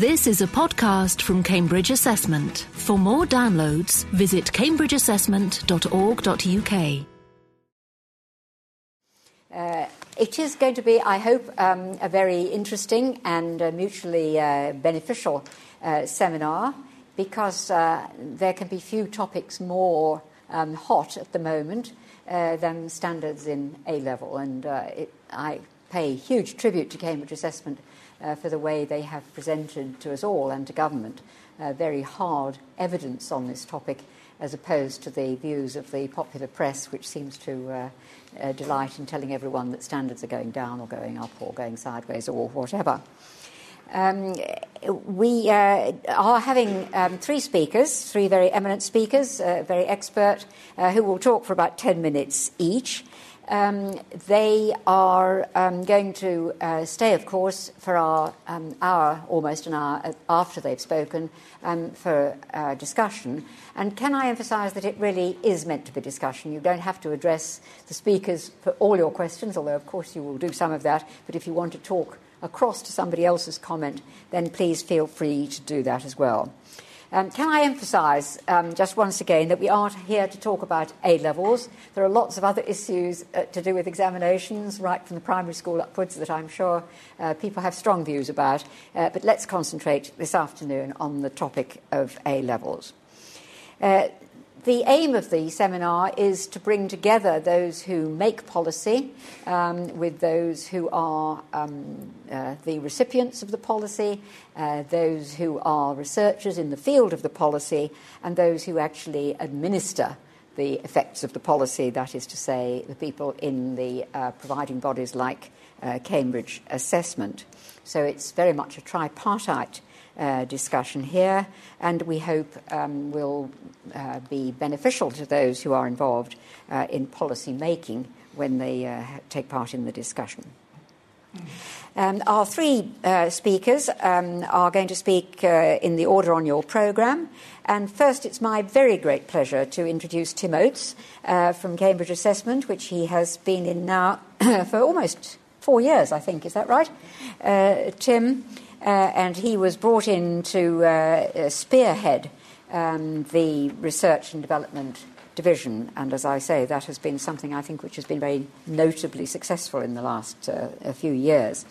This is a podcast from Cambridge Assessment. For more downloads, visit cambridgeassessment.org.uk. Uh, it is going to be, I hope, um, a very interesting and uh, mutually uh, beneficial uh, seminar because uh, there can be few topics more um, hot at the moment uh, than standards in A level. And it, I pay huge tribute to Cambridge Assessment uh, for the way they have presented to us all and to government uh, very hard evidence on this topic as opposed to the views of the popular press, which seems to uh, uh, delight in telling everyone that standards are going down or going up or going sideways or whatever. Um, we uh, are having um, three speakers, three very eminent speakers, very expert, who will talk for about 10 minutes each. Um, they are um, going to uh, stay, of course, for our um, hour, almost an hour after they've spoken, um, for uh, discussion. And can I emphasise that it really is meant to be discussion? You don't have to address the speakers for all your questions, although, of course, you will do some of that. But if you want to talk across to somebody else's comment, then please feel free to do that as well. Um, can I emphasise um, just once again that we aren't here to talk about A levels? There are lots of other issues uh, to do with examinations, right from the primary school upwards, that I'm sure uh, people have strong views about. Uh, but let's concentrate this afternoon on the topic of A levels. The aim of the seminar is to bring together those who make policy um, with those who are um, uh, the recipients of the policy, uh, those who are researchers in the field of the policy, and those who actually administer the effects of the policy, that is to say, the people in the uh, providing bodies like uh, Cambridge Assessment. So it's very much a tripartite discussion here, and we hope um, will uh, be beneficial to those who are involved uh, in policy making when they uh, take part in the discussion. Um, our three uh, speakers um, are going to speak uh, in the order on your programme. And first, it's my very great pleasure to introduce Tim Oates from Cambridge Assessment, which he has been in now for almost four years, I think. Is that right? Tim uh, and he was brought in to uh, spearhead um, the research and development division. And as I say, that has been something I think which has been very notably successful in the last uh, few years.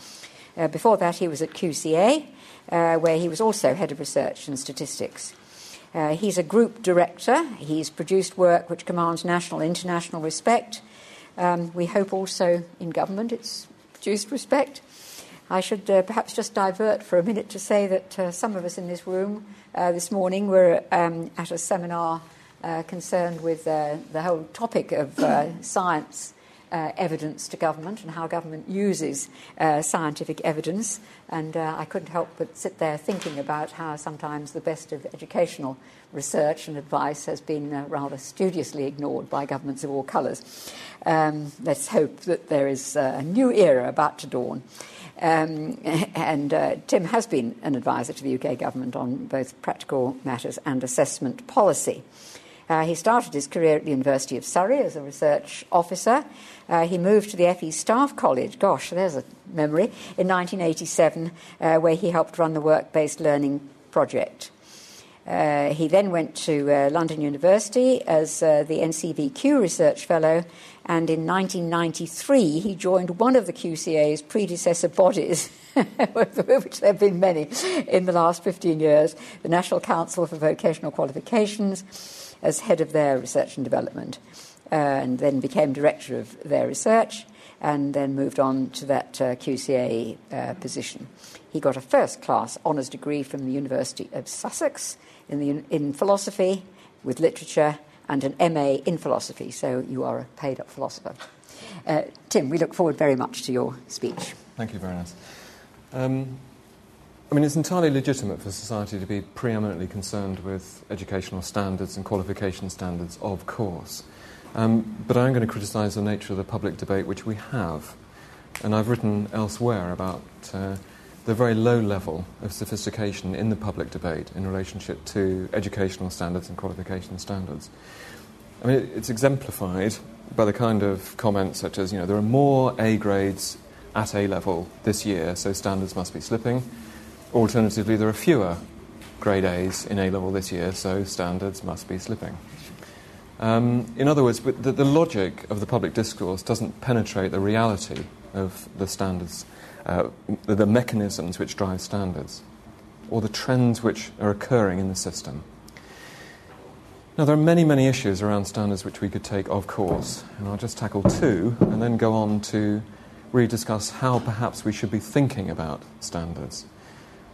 Uh, before that, he was at QCA, uh, where he was also head of research and statistics. Uh, he's a group director. He's produced work which commands national and international respect. Um, we hope also in government it's produced respect. I should uh, perhaps just divert for a minute to say that uh, some of us in this room uh, this morning were um, at a seminar uh, concerned with uh, the whole topic of uh, evidence to government and how government uses scientific evidence. And I couldn't help but sit there thinking about how sometimes the best of educational research and advice has been rather studiously ignored by governments of all colours. Um, let's hope that there is a new era about to dawn. Um, and uh, Tim has been an advisor to the UK government on both practical matters and assessment policy. Uh, he started his career at the University of Surrey as a research officer. Uh, he moved to the FE Staff College, gosh, there's a memory, in 1987, uh, where he helped run the work based learning project. Uh, he then went to uh, London University as uh, the NCVQ Research Fellow, and in 1993 he joined one of the QCA's predecessor bodies, which there have been many in the last 15 years, the National Council for Vocational Qualifications, as head of their research and development, uh, and then became director of their research, and then moved on to that uh, QCA uh, position. He got a first class honours degree from the University of Sussex in, the, in philosophy with literature and an MA in philosophy, so you are a paid up philosopher. Uh, Tim, we look forward very much to your speech. Thank you, Baroness. Um, I mean, it's entirely legitimate for society to be preeminently concerned with educational standards and qualification standards, of course. Um, but I'm going to criticise the nature of the public debate which we have. And I've written elsewhere about uh, the very low level of sophistication in the public debate in relationship to educational standards and qualification standards. I mean, it's exemplified by the kind of comments such as, you know, there are more A grades at A level this year, so standards must be slipping. Alternatively, there are fewer grade A's in A level this year, so standards must be slipping. Um, in other words, the, the, logic of the public discourse doesn't penetrate the reality of the standards, uh, the, mechanisms which drive standards, or the trends which are occurring in the system. Now, there are many, many issues around standards which we could take of course, and I'll just tackle two and then go on to really discuss how perhaps we should be thinking about standards.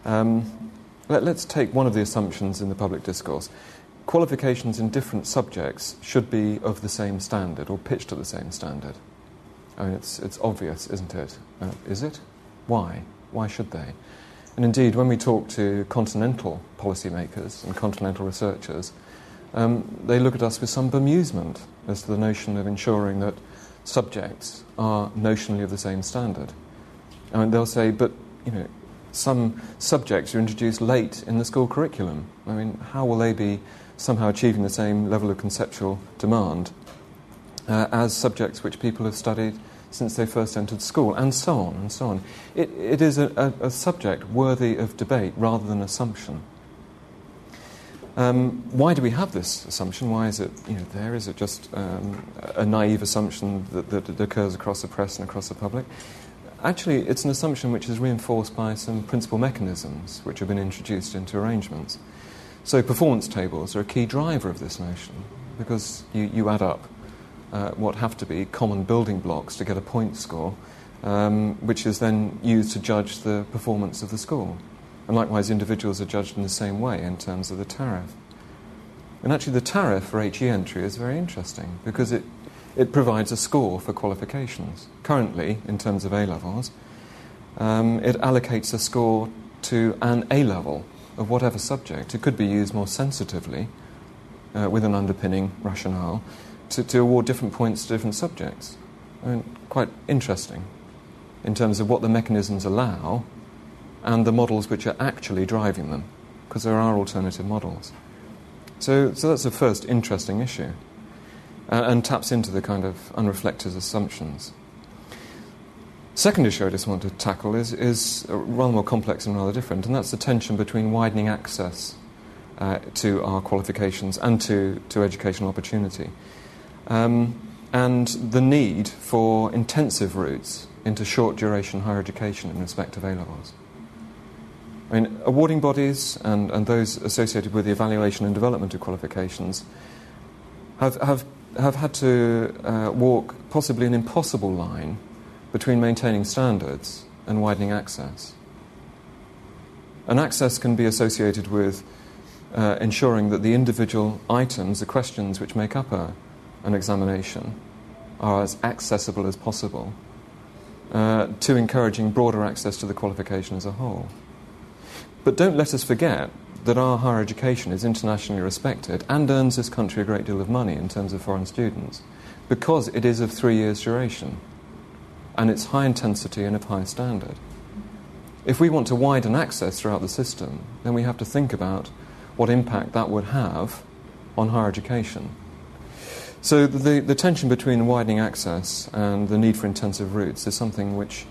Um, let, us take one of the assumptions in the public discourse. Qualifications in different subjects should be of the same standard or pitched at the same standard. I mean, it's, it's obvious, isn't it? Uh, is it? Why? Why should they? And indeed, when we talk to continental policymakers and continental researchers, um, they look at us with some bemusement as to the notion of ensuring that subjects are notionally of the same standard. I mean, they'll say, but you know, some subjects are introduced late in the school curriculum. I mean, how will they be somehow achieving the same level of conceptual demand uh, as subjects which people have studied since they first entered school, and so on and so on? It, it is a, a, a subject worthy of debate rather than assumption. Um, why do we have this assumption? Why is it you know, there? Is it just um, a naive assumption that, that, that, occurs across the press and across the public? Actually, it's an assumption which is reinforced by some principal mechanisms which have been introduced into arrangements. So, performance tables are a key driver of this notion because you, you add up uh, what have to be common building blocks to get a point score, um, which is then used to judge the performance of the school. And likewise, individuals are judged in the same way in terms of the tariff. And actually, the tariff for HE entry is very interesting because it, it provides a score for qualifications. Currently, in terms of A levels, um, it allocates a score to an A level of whatever subject. It could be used more sensitively uh, with an underpinning rationale to, to award different points to different subjects. I mean, quite interesting in terms of what the mechanisms allow and the models which are actually driving them, because there are alternative models. So, so that's the first interesting issue, and taps into the kind of unreflected assumptions. Second issue I just want to tackle is, is rather more complex and rather different, and that's the tension between widening access uh, to our qualifications and to, to educational opportunity, um, and the need for intensive routes into short duration higher education in respect of A levels. I mean, awarding bodies and, and those associated with the evaluation and development of qualifications have, have, have had to uh, walk possibly an impossible line between maintaining standards and widening access. And access can be associated with uh, ensuring that the individual items, the questions which make up a, an examination, are as accessible as possible, uh, to encouraging broader access to the qualification as a whole. But don't let us forget that our higher education is internationally respected and earns this country a great deal of money in terms of foreign students because it is of three years' duration and it's high intensity and of high standard. If we want to widen access throughout the system, then we have to think about what impact that would have on higher education. So the, the tension between widening access and the need for intensive routes is something which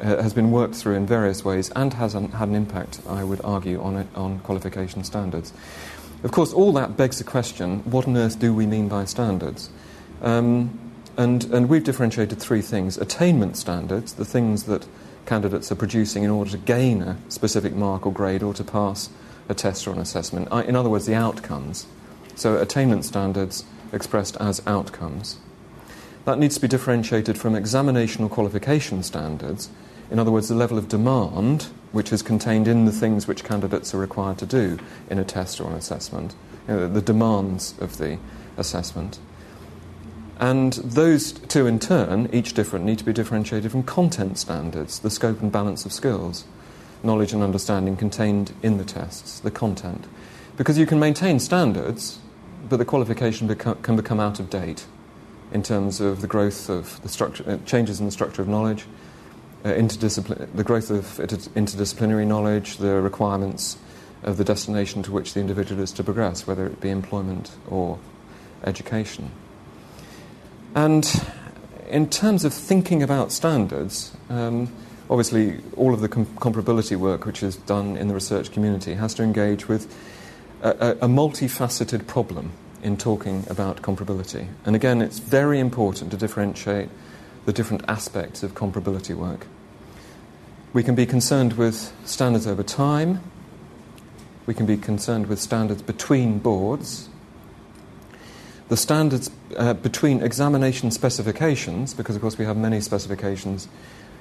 has been worked through in various ways and has an, had an impact, I would argue, on, it, on qualification standards. Of course, all that begs the question what on earth do we mean by standards? Um, and, and we've differentiated three things attainment standards, the things that candidates are producing in order to gain a specific mark or grade or to pass a test or an assessment. In other words, the outcomes. So, attainment standards expressed as outcomes. That needs to be differentiated from examination or qualification standards, in other words, the level of demand which is contained in the things which candidates are required to do in a test or an assessment, you know, the demands of the assessment. And those two, in turn, each different, need to be differentiated from content standards, the scope and balance of skills, knowledge and understanding contained in the tests, the content. Because you can maintain standards, but the qualification beco- can become out of date in terms of the growth of the structure, uh, changes in the structure of knowledge, uh, the growth of interdisciplinary knowledge, the requirements of the destination to which the individual is to progress, whether it be employment or education. And in terms of thinking about standards, um, obviously, all of the com- comparability work which is done in the research community has to engage with a, a, a multifaceted problem in talking about comparability. And again, it's very important to differentiate the different aspects of comparability work. We can be concerned with standards over time, we can be concerned with standards between boards, the standards uh, between examination specifications, because of course we have many specifications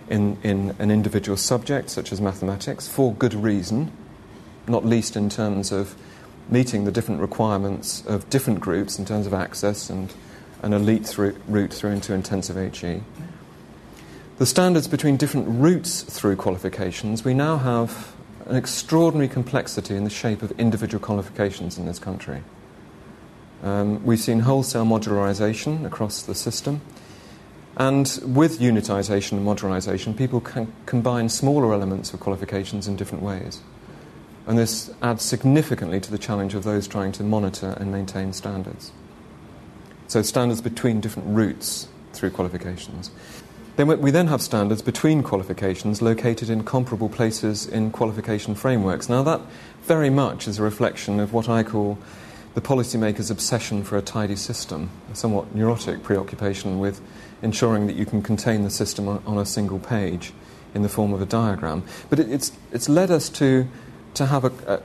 in, in an individual subject, such as mathematics, for good reason, not least in terms of meeting the different requirements of different groups in terms of access and an elite through, route through into intensive HE. The standards between different routes through qualifications, we now have an extraordinary complexity in the shape of individual qualifications in this country. Um, we've seen wholesale modularisation across the system. And with unitisation and modularisation, people can combine smaller elements of qualifications in different ways. And this adds significantly to the challenge of those trying to monitor and maintain standards. So, standards between different routes through qualifications. Then we then have standards between qualifications located in comparable places in qualification frameworks. Now, that very much is a reflection of what I call the policymaker's obsession for a tidy system, a somewhat neurotic preoccupation with ensuring that you can contain the system on, a single page in the form of a diagram. But it, it's, it's led us to, to have a,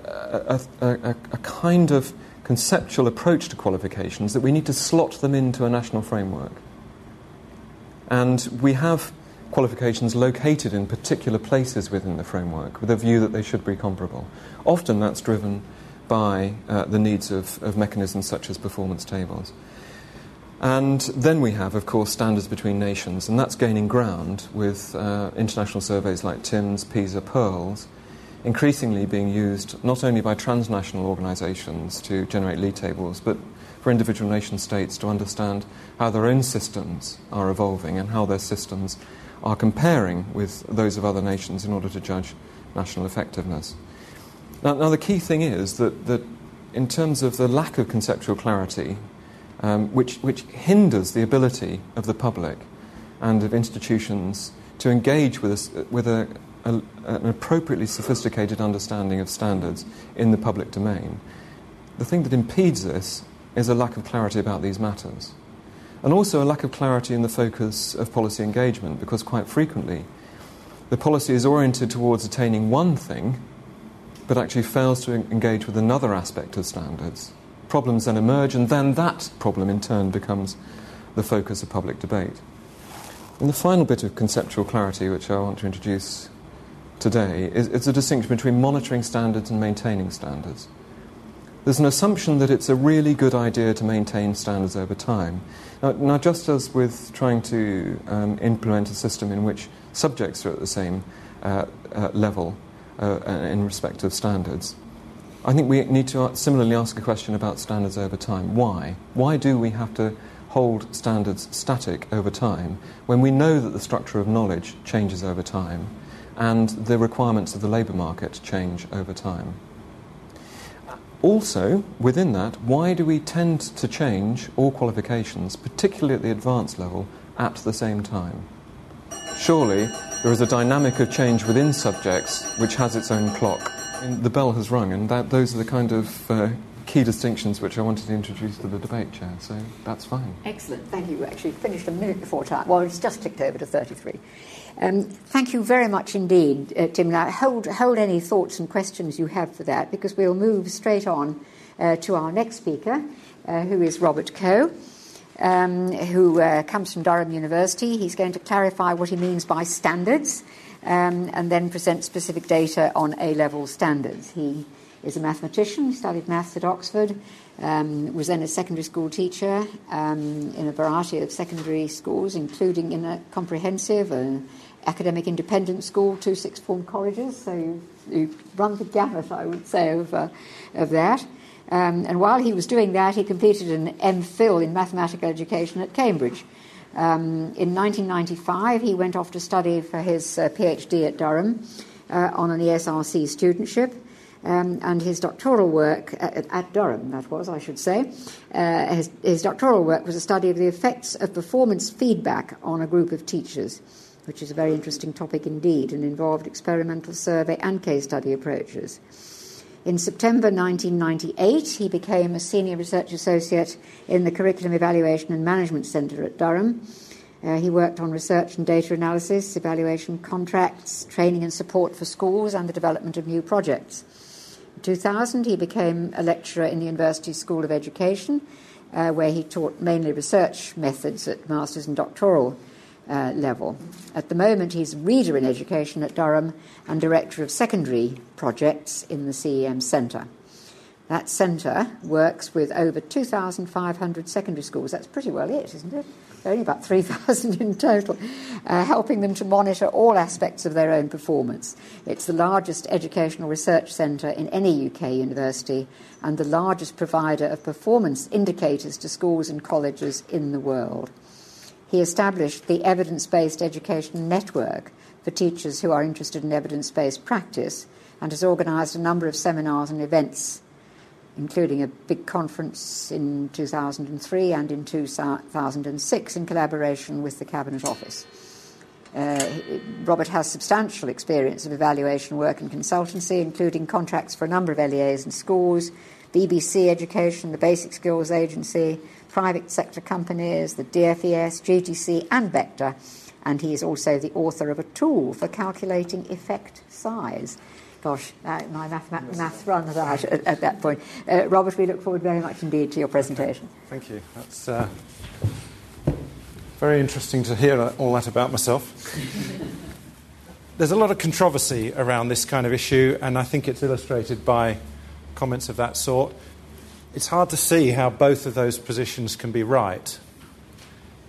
a, a, a kind of conceptual approach to qualifications that we need to slot them into a national framework. And we have qualifications located in particular places within the framework with a view that they should be comparable. Often that's driven by uh, the needs of, of mechanisms such as performance tables. And then we have, of course, standards between nations, and that's gaining ground with uh, international surveys like TIMSS, PISA, PIRLS, increasingly being used not only by transnational organisations to generate league tables, but for individual nation states to understand how their own systems are evolving and how their systems are comparing with those of other nations in order to judge national effectiveness. Now, now the key thing is that, that in terms of the lack of conceptual clarity, um, which, which hinders the ability of the public and of institutions to engage with, a, with a, a, an appropriately sophisticated understanding of standards in the public domain, the thing that impedes this is a lack of clarity about these matters. And also a lack of clarity in the focus of policy engagement, because quite frequently the policy is oriented towards attaining one thing but actually fails to engage with another aspect of standards. Problems then emerge, and then that problem in turn becomes the focus of public debate. And the final bit of conceptual clarity which I want to introduce today is, is a distinction between monitoring standards and maintaining standards. There's an assumption that it's a really good idea to maintain standards over time. Now, now just as with trying to um, implement a system in which subjects are at the same uh, uh, level uh, in respect of standards. I think we need to similarly ask a question about standards over time. Why? Why do we have to hold standards static over time when we know that the structure of knowledge changes over time and the requirements of the labour market change over time? Also, within that, why do we tend to change all qualifications, particularly at the advanced level, at the same time? Surely there is a dynamic of change within subjects which has its own clock. And the bell has rung, and that, those are the kind of uh, key distinctions which I wanted to introduce to the debate, Chair. So that's fine. Excellent. Thank you. We Actually, finished a minute before time. Well, it's just ticked over to 33. Um, thank you very much indeed, uh, Tim. Now, hold, hold any thoughts and questions you have for that, because we'll move straight on uh, to our next speaker, uh, who is Robert Coe um, who uh, comes from Durham University. He's going to clarify what he means by standards um, and then present specific data on A level standards. He is a mathematician, studied maths at Oxford, um, was then a secondary school teacher um, in a variety of secondary schools, including in a comprehensive and academic independent school, two sixth form colleges. So you, you run the gamut, I would say, of, uh, of that. Um, and while he was doing that, he completed an MPhil in mathematical education at Cambridge. Um, in 1995, he went off to study for his uh, PhD at Durham uh, on an ESRC studentship. Um, and his doctoral work at, at, Durham, that was, I should say, uh, his, his, doctoral work was a study of the effects of performance feedback on a group of teachers. Which is a very interesting topic indeed and involved experimental survey and case study approaches. In September 1998, he became a senior research associate in the Curriculum Evaluation and Management Centre at Durham. Uh, he worked on research and data analysis, evaluation contracts, training and support for schools, and the development of new projects. In 2000, he became a lecturer in the University School of Education, uh, where he taught mainly research methods at master's and doctoral uh, level. At the moment, he's reader in education at Durham and director of secondary projects in the CEM Centre. That centre works with over 2,500 secondary schools. That's pretty well it, isn't it? Only about 3,000 in total, uh, helping them to monitor all aspects of their own performance. It's the largest educational research centre in any UK university and the largest provider of performance indicators to schools and colleges in the world. He established the Evidence Based Education Network for teachers who are interested in evidence based practice and has organised a number of seminars and events, including a big conference in 2003 and in 2006 in collaboration with the Cabinet Office. Uh, Robert has substantial experience of evaluation work and consultancy, including contracts for a number of LEAs and schools, BBC Education, the Basic Skills Agency, private sector companies, the DFES, GTC, and Vector. And he is also the author of a tool for calculating effect size. Gosh, uh, my math, math, math runs out at, at that point. Uh, Robert, we look forward very much indeed to your presentation. Thank you. That's uh, very interesting to hear all that about myself. There's a lot of controversy around this kind of issue, and I think it's illustrated by comments of that sort it's hard to see how both of those positions can be right.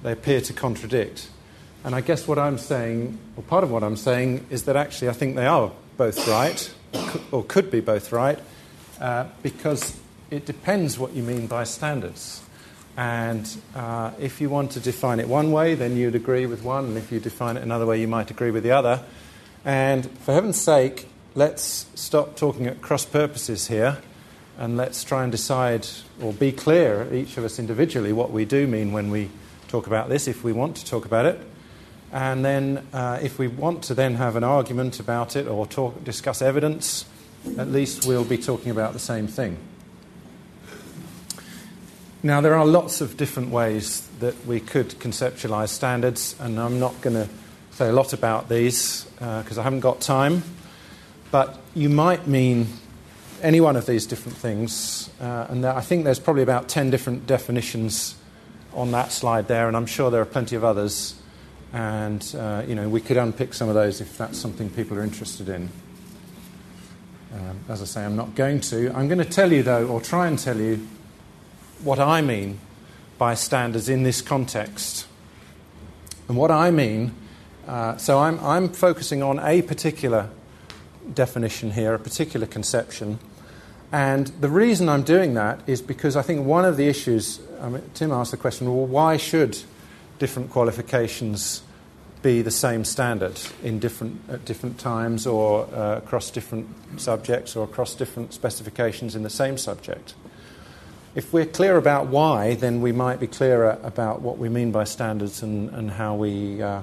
They appear to contradict. And I guess what I'm saying, or part of what I'm saying, is that actually I think they are both right, or could be both right, uh, because it depends what you mean by standards. And uh, if you want to define it one way, then you'd agree with one, and if you define it another way, you might agree with the other. And for heaven's sake, let's stop talking at cross purposes here and let's try and decide or be clear, each of us individually, what we do mean when we talk about this, if we want to talk about it. And then, uh, if we want to then have an argument about it or talk, discuss evidence, at least we'll be talking about the same thing. Now, there are lots of different ways that we could conceptualize standards, and I'm not going to say a lot about these because uh, I haven't got time. But you might mean any one of these different things, uh, and there, I think there's probably about 10 different definitions on that slide there, and I'm sure there are plenty of others. And uh, you know, we could unpick some of those if that's something people are interested in. Um, as I say, I'm not going to. I'm going to tell you, though, or try and tell you, what I mean by standards in this context. And what I mean, uh, so I'm, I'm focusing on a particular definition here, a particular conception. And the reason I'm doing that is because I think one of the issues, I mean, Tim asked the question, well, why should different qualifications be the same standard in different, at different times or uh, across different subjects or across different specifications in the same subject? If we're clear about why, then we might be clearer about what we mean by standards and, and how we uh,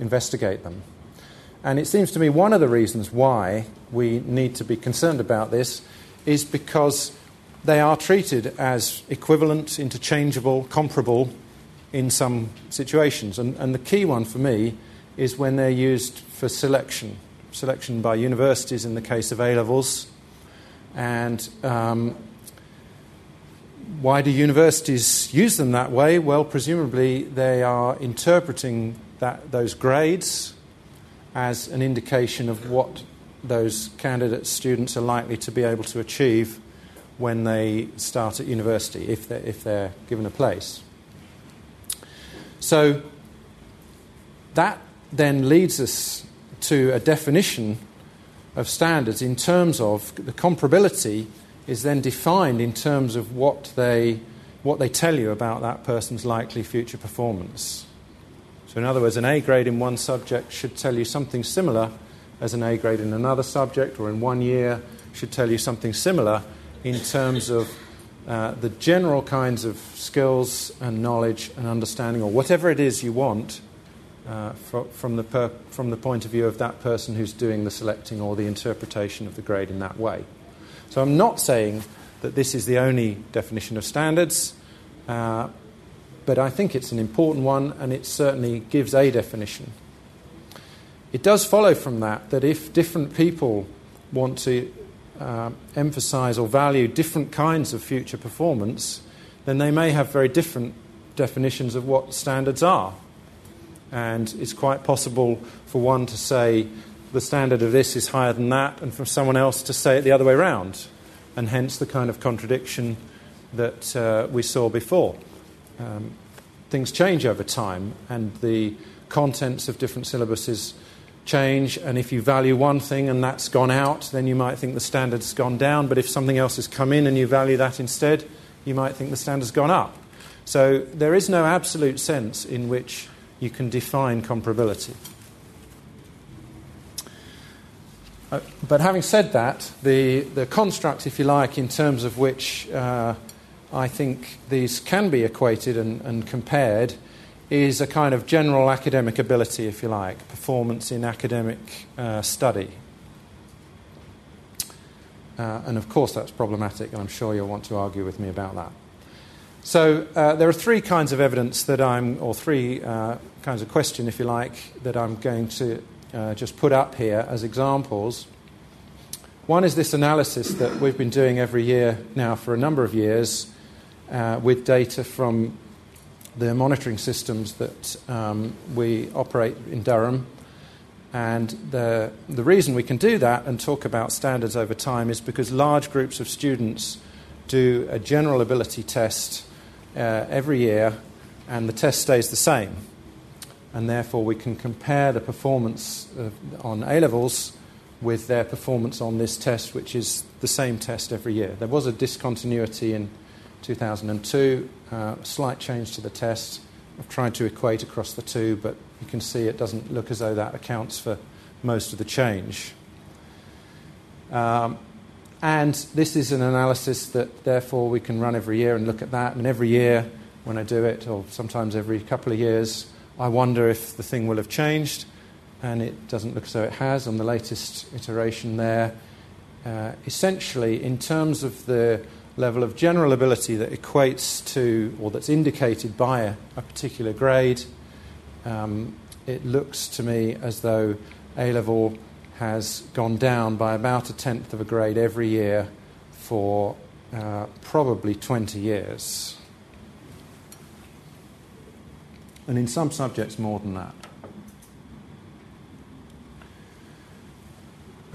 investigate them. And it seems to me one of the reasons why we need to be concerned about this is because they are treated as equivalent, interchangeable, comparable in some situations. And, and the key one for me is when they're used for selection, selection by universities in the case of A levels. And um, why do universities use them that way? Well, presumably they are interpreting that, those grades as an indication of what those candidate students are likely to be able to achieve when they start at university, if they're, if they're given a place. So that then leads us to a definition of standards in terms of the comparability is then defined in terms of what they, what they tell you about that person's likely future performance. So, in other words, an A grade in one subject should tell you something similar as an A grade in another subject, or in one year should tell you something similar in terms of uh, the general kinds of skills and knowledge and understanding, or whatever it is you want uh, for, from, the per, from the point of view of that person who's doing the selecting or the interpretation of the grade in that way. So I'm not saying that this is the only definition of standards, uh, but I think it's an important one and it certainly gives a definition. It does follow from that that if different people want to uh, emphasize or value different kinds of future performance, then they may have very different definitions of what standards are. And it's quite possible for one to say the standard of this is higher than that, and for someone else to say it the other way around, and hence the kind of contradiction that uh, we saw before. Um, things change over time, and the contents of different syllabuses change. And if you value one thing and that's gone out, then you might think the standard's gone down. But if something else has come in and you value that instead, you might think the standard's gone up. So there is no absolute sense in which you can define comparability. Uh, but having said that, the, the construct, if you like, in terms of which uh, I think these can be equated and, and, compared, is a kind of general academic ability, if you like, performance in academic uh, study. Uh, and of course, that's problematic, and I'm sure you'll want to argue with me about that. So uh, there are three kinds of evidence that I'm, or three uh, kinds of question, if you like, that I'm going to uh, just put up here as examples. One is this analysis that we've been doing every year now for a number of years uh, with data from the monitoring systems that um, we operate in Durham. And the, the reason we can do that and talk about standards over time is because large groups of students do a general ability test uh, every year, and the test stays the same. And therefore, we can compare the performance on A levels with their performance on this test, which is the same test every year. There was a discontinuity in 2002, uh, slight change to the test. I've tried to equate across the two, but you can see it doesn't look as though that accounts for most of the change. Um, and this is an analysis that, therefore, we can run every year and look at that. And every year, when I do it, or sometimes every couple of years, I wonder if the thing will have changed. And it doesn't look as though it has on the latest iteration there. Uh, essentially, in terms of the level of general ability that equates to, or that's indicated by a, a particular grade, um, it looks to me as though A level has gone down by about a tenth of a grade every year for uh, probably 20 years. And in some subjects, more than that.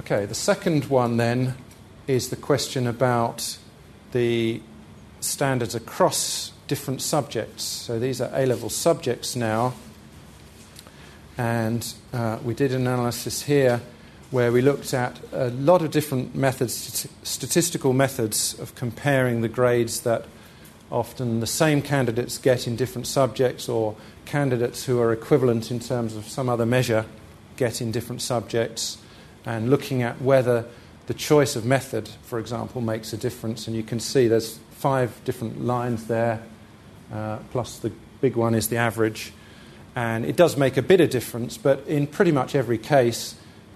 Okay, the second one then is the question about the standards across different subjects. So these are A level subjects now. And uh, we did an analysis here where we looked at a lot of different methods, statistical methods of comparing the grades that often the same candidates get in different subjects or candidates who are equivalent in terms of some other measure get in different subjects and looking at whether the choice of method, for example, makes a difference. And you can see there's five different lines there, uh, plus the big one is the average. And it does make a bit of difference, but in pretty much every case,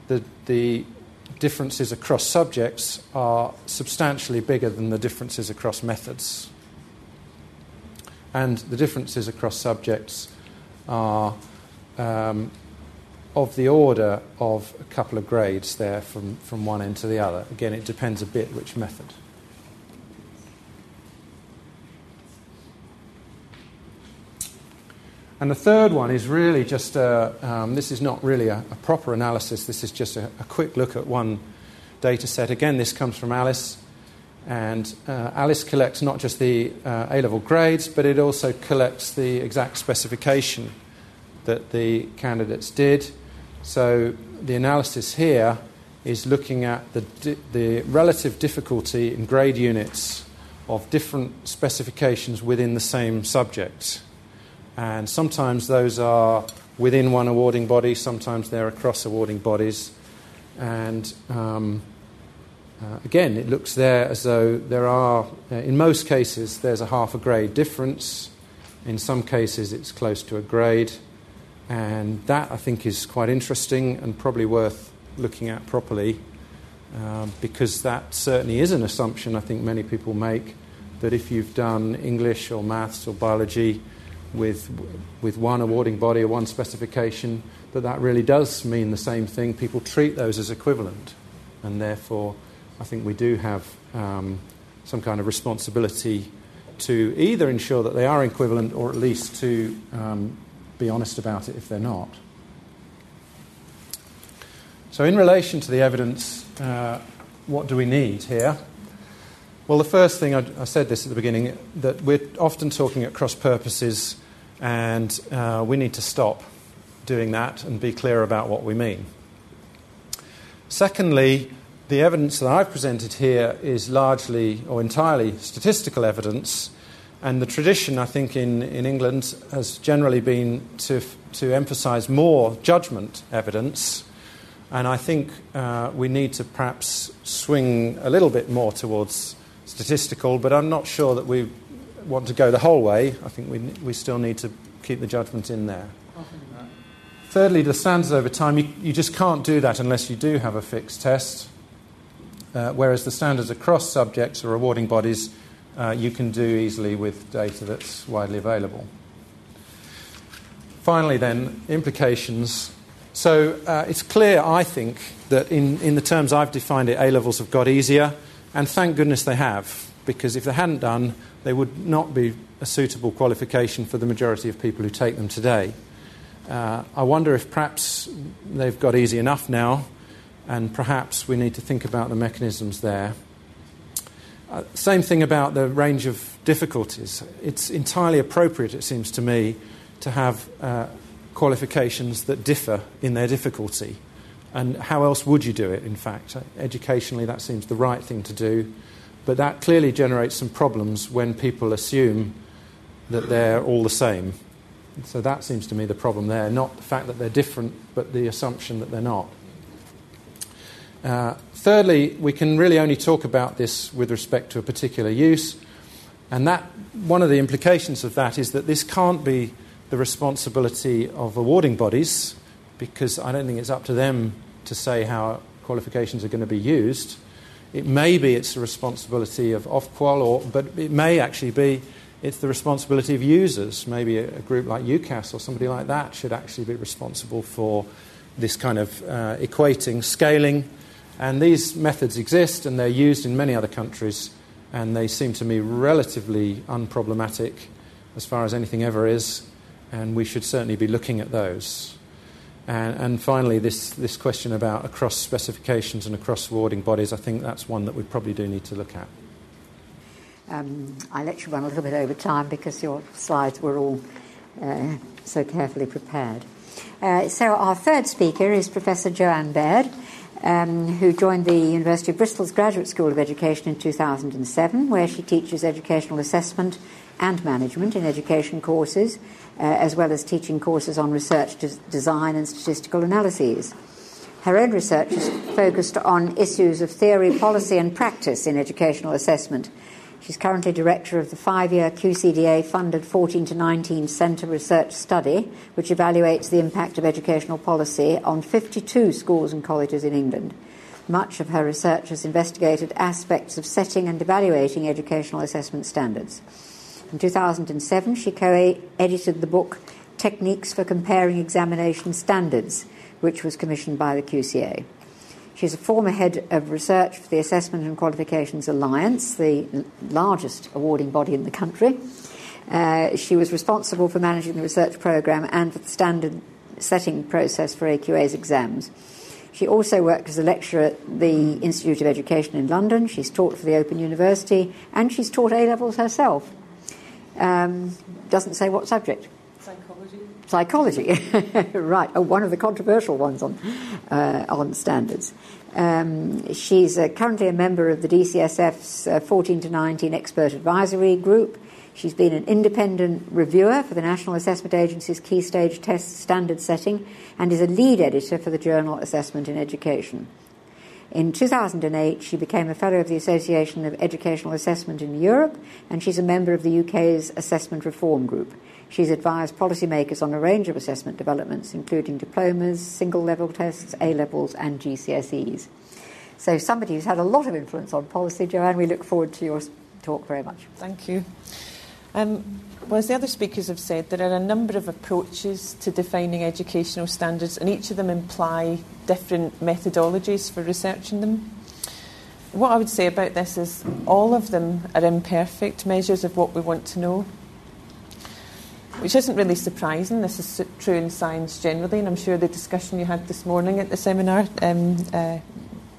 the, the differences across subjects are substantially bigger than the differences across methods. And the differences across subjects are um, of the order of a couple of grades there from, from one end to the other. Again, it depends a bit which method. And the third one is really just a, um, this is not really a, a, proper analysis, this is just a, a, quick look at one data set. Again, this comes from ALIS. And uh, ALIS collects not just the uh, A level grades, but it also collects the exact specification that the candidates did. So the analysis here is looking at the, di- the relative difficulty in grade units of different specifications within the same subject. And sometimes those are within one awarding body, sometimes they're across awarding bodies. And um, uh, again, it looks there as though there are, uh, in most cases, there's a half a grade difference. In some cases, it's close to a grade. And that, I think, is quite interesting and probably worth looking at properly um, because that certainly is an assumption I think many people make that if you've done English or maths or biology with, with one awarding body or one specification, that that really does mean the same thing. People treat those as equivalent, and therefore, I think we do have um, some kind of responsibility to either ensure that they are equivalent or at least to um, be honest about it if they're not. So, in relation to the evidence, uh, what do we need here? Well, the first thing, I, I, said this at the beginning, that we're often talking at cross purposes, and uh, we need to stop doing that and be clear about what we mean. Secondly, the evidence that I've presented here is largely or entirely statistical evidence, and the tradition, I think, in, in England has generally been to, to emphasize more judgment evidence. And I think uh, we need to perhaps swing a little bit more towards statistical, but I'm not sure that we want to go the whole way. I think we, we still need to keep the judgment in there. Thirdly, the standards over time, you, you just can't do that unless you do have a fixed test. Uh, whereas the standards across subjects or awarding bodies, uh, you can do easily with data that's widely available. Finally, then, implications. So uh, it's clear, I think, that in, in the terms I've defined it, A levels have got easier, and thank goodness they have, because if they hadn't done, they would not be a suitable qualification for the majority of people who take them today. Uh, I wonder if perhaps they've got easy enough now and perhaps we need to think about the mechanisms there. Uh, same thing about the range of difficulties. It's entirely appropriate, it seems to me, to have uh, qualifications that differ in their difficulty. And how else would you do it, in fact? Uh, educationally, that seems the right thing to do. But that clearly generates some problems when people assume that they're all the same. So that seems to me the problem there, not the fact that they're different, but the assumption that they're not. Uh, thirdly, we can really only talk about this with respect to a particular use, and that one of the implications of that is that this can't be the responsibility of awarding bodies, because I don't think it's up to them to say how qualifications are going to be used. It may be it's the responsibility of Ofqual, or, but it may actually be it's the responsibility of users. Maybe a, a, group like UCAS or somebody like that should actually be responsible for this kind of uh, equating, scaling, and these methods exist and they're used in many other countries, and they seem to me relatively unproblematic as far as anything ever is, and we should certainly be looking at those. And, and finally, this, this question about across specifications and across awarding bodies, I think that's one that we probably do need to look at. Um, I let you run a little bit over time because your slides were all uh, so carefully prepared. Uh, so, our third speaker is Professor Joanne Baird um, who joined the University of Bristol's Graduate School of Education in 2007, where she teaches educational assessment and management in education courses, uh, as well as teaching courses on research des- design and statistical analyses. Her own research is focused on issues of theory, policy, and practice in educational assessment She's currently director of the five year QCDA funded 14 to 19 centre research study, which evaluates the impact of educational policy on 52 schools and colleges in England. Much of her research has investigated aspects of setting and evaluating educational assessment standards. In 2007, she co edited the book Techniques for Comparing Examination Standards, which was commissioned by the QCA. She's a former head of research for the Assessment and Qualifications Alliance, the largest awarding body in the country. Uh, she was responsible for managing the research program and for the standard setting process for AQA's exams. She also worked as a lecturer at the Institute of Education in London. She's taught for the Open University and she's taught A levels herself. Um, doesn't say what subject. Psychology, right? Oh, one of the controversial ones on uh, on standards. Um, she's uh, currently a member of the DCSF's uh, 14 to 19 Expert Advisory Group. She's been an independent reviewer for the National Assessment Agency's Key Stage Test Standard Setting and is a lead editor for the journal Assessment in Education. In 2008, she became a Fellow of the Association of Educational Assessment in Europe, and she's a member of the UK's Assessment Reform Group. She's advised policymakers on a range of assessment developments, including diplomas, single level tests, A levels, and GCSEs. So, somebody who's had a lot of influence on policy, Joanne, we look forward to your talk very much. Thank you. Um, well, as the other speakers have said, there are a number of approaches to defining educational standards, and each of them imply different methodologies for researching them. What I would say about this is all of them are imperfect measures of what we want to know which isn't really surprising. This is true in science generally, and I'm sure the discussion you had this morning at the seminar um, uh,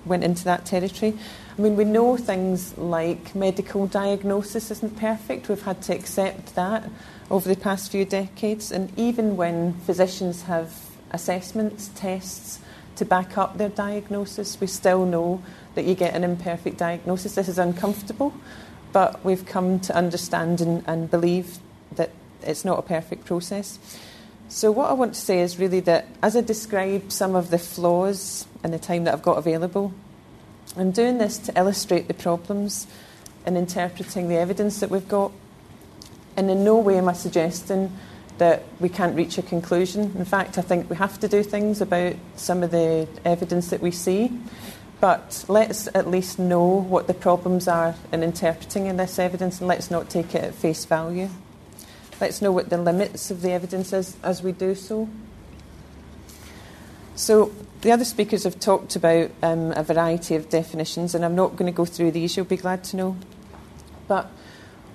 went into that territory. I mean, we know things like medical diagnosis isn't perfect. We've had to accept that over the past few decades, and even when physicians have assessments, tests to back up their diagnosis, we still know that you get an imperfect diagnosis. This is uncomfortable, but we've come to understand and, and believe it's not a perfect process. So, what I want to say is really that as I describe some of the flaws in the time that I've got available, I'm doing this to illustrate the problems in interpreting the evidence that we've got. And in no way am I suggesting that we can't reach a conclusion. In fact, I think we have to do things about some of the evidence that we see. But let's at least know what the problems are in interpreting in this evidence and let's not take it at face value. Let's know what the limits of the evidence is as we do so. So, the other speakers have talked about um, a variety of definitions, and I'm not going to go through these, you'll be glad to know. But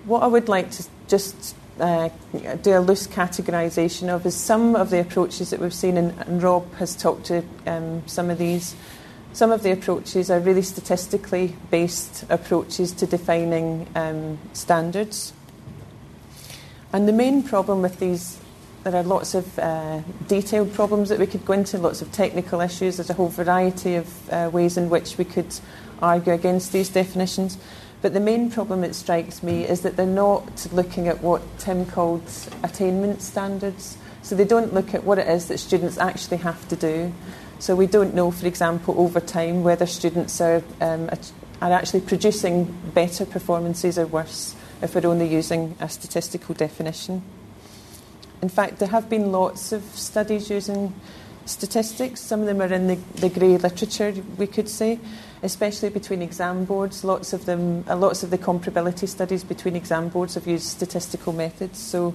what I would like to just uh, do a loose categorisation of is some of the approaches that we've seen, and, and Rob has talked to um, some of these. Some of the approaches are really statistically based approaches to defining um, standards. And the main problem with these, there are lots of uh, detailed problems that we could go into, lots of technical issues. There's a whole variety of uh, ways in which we could argue against these definitions. But the main problem it strikes me is that they're not looking at what Tim called attainment standards. So they don't look at what it is that students actually have to do. So we don't know, for example, over time whether students are, um, are actually producing better performances or worse if we're only using a statistical definition. In fact, there have been lots of studies using statistics. Some of them are in the, the grey literature, we could say, especially between exam boards. Lots of them, uh, lots of the comparability studies between exam boards have used statistical methods. So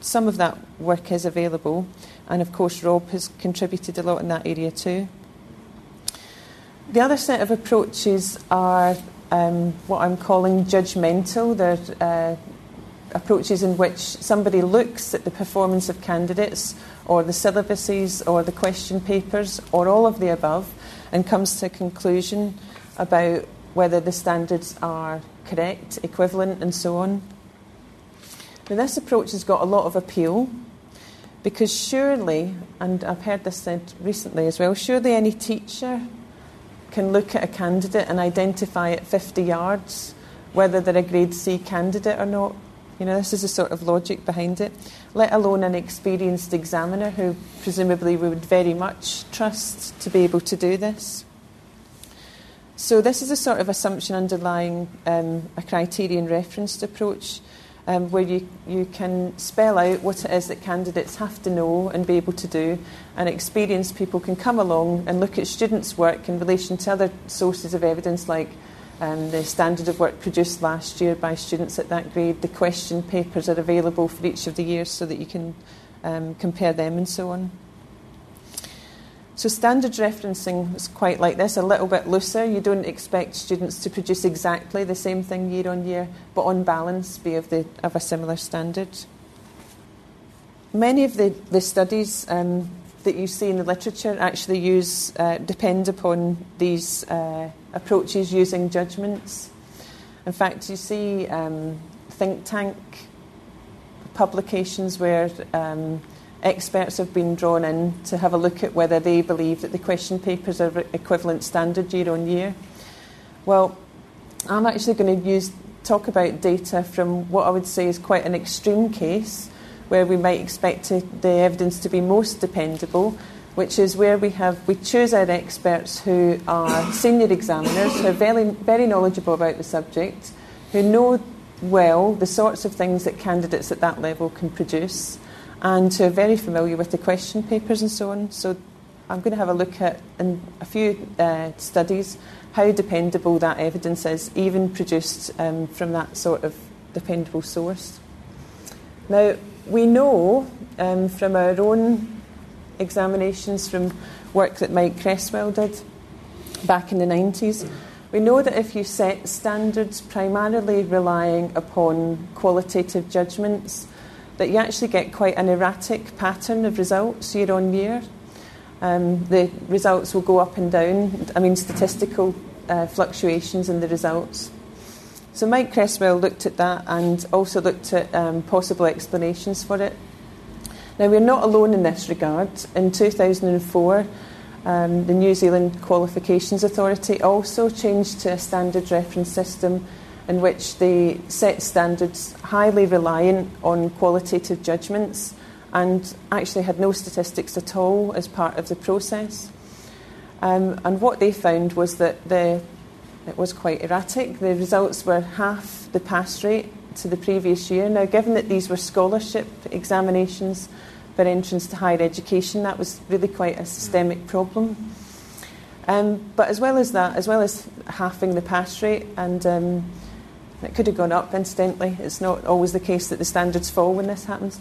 some of that work is available, and of course, Rob has contributed a lot in that area too. The other set of approaches are um, what I'm calling judgmental. They're uh, approaches in which somebody looks at the performance of candidates or the syllabuses or the question papers or all of the above and comes to a conclusion about whether the standards are correct, equivalent, and so on. Now, this approach has got a lot of appeal because surely, and I've heard this said recently as well, surely any teacher can look at a candidate and identify at 50 yards whether they're a grade C candidate or not. You know, this is the sort of logic behind it, let alone an experienced examiner who presumably we would very much trust to be able to do this. So, this is a sort of assumption underlying um, a criterion referenced approach um, where you, you can spell out what it is that candidates have to know and be able to do, and experienced people can come along and look at students' work in relation to other sources of evidence like um, the standard of work produced last year by students at that grade. The question papers are available for each of the years so that you can um, compare them and so on. So standards referencing is quite like this, a little bit looser. You don't expect students to produce exactly the same thing year on year, but on balance be of, the, of a similar standard. Many of the, the studies um, that you see in the literature actually use uh, depend upon these uh, approaches using judgments. In fact, you see um, think tank publications where um, experts have been drawn in to have a look at whether they believe that the question papers are equivalent standard year on year. Well, I'm actually going to use talk about data from what I would say is quite an extreme case where we might expect to, the evidence to be most dependable, which is where we have we choose our experts who are senior examiners who are very very knowledgeable about the subject, who know well the sorts of things that candidates at that level can produce, and who are very familiar with the question papers and so on. So I'm going to have a look at in a few uh, studies how dependable that evidence is, even produced um, from that sort of dependable source. Now, we know um, from our own examinations from work that Mike Cresswell did back in the 90s, we know that if you set standards primarily relying upon qualitative judgments, that you actually get quite an erratic pattern of results year on year. Um, the results will go up and down. I mean, statistical uh, fluctuations in the results. So Mike Cresswell looked at that and also looked at um, possible explanations for it. Now we're not alone in this regard. In 2004, um, the New Zealand Qualifications Authority also changed to a standard reference system in which they set standards highly reliant on qualitative judgments and actually had no statistics at all as part of the process. Um, and what they found was that the, it was quite erratic. The results were half the pass rate to the previous year. Now, given that these were scholarship examinations for entrance to higher education, that was really quite a systemic problem. Um, but as well as that, as well as halving the pass rate, and um, it could have gone up, incidentally, it's not always the case that the standards fall when this happens.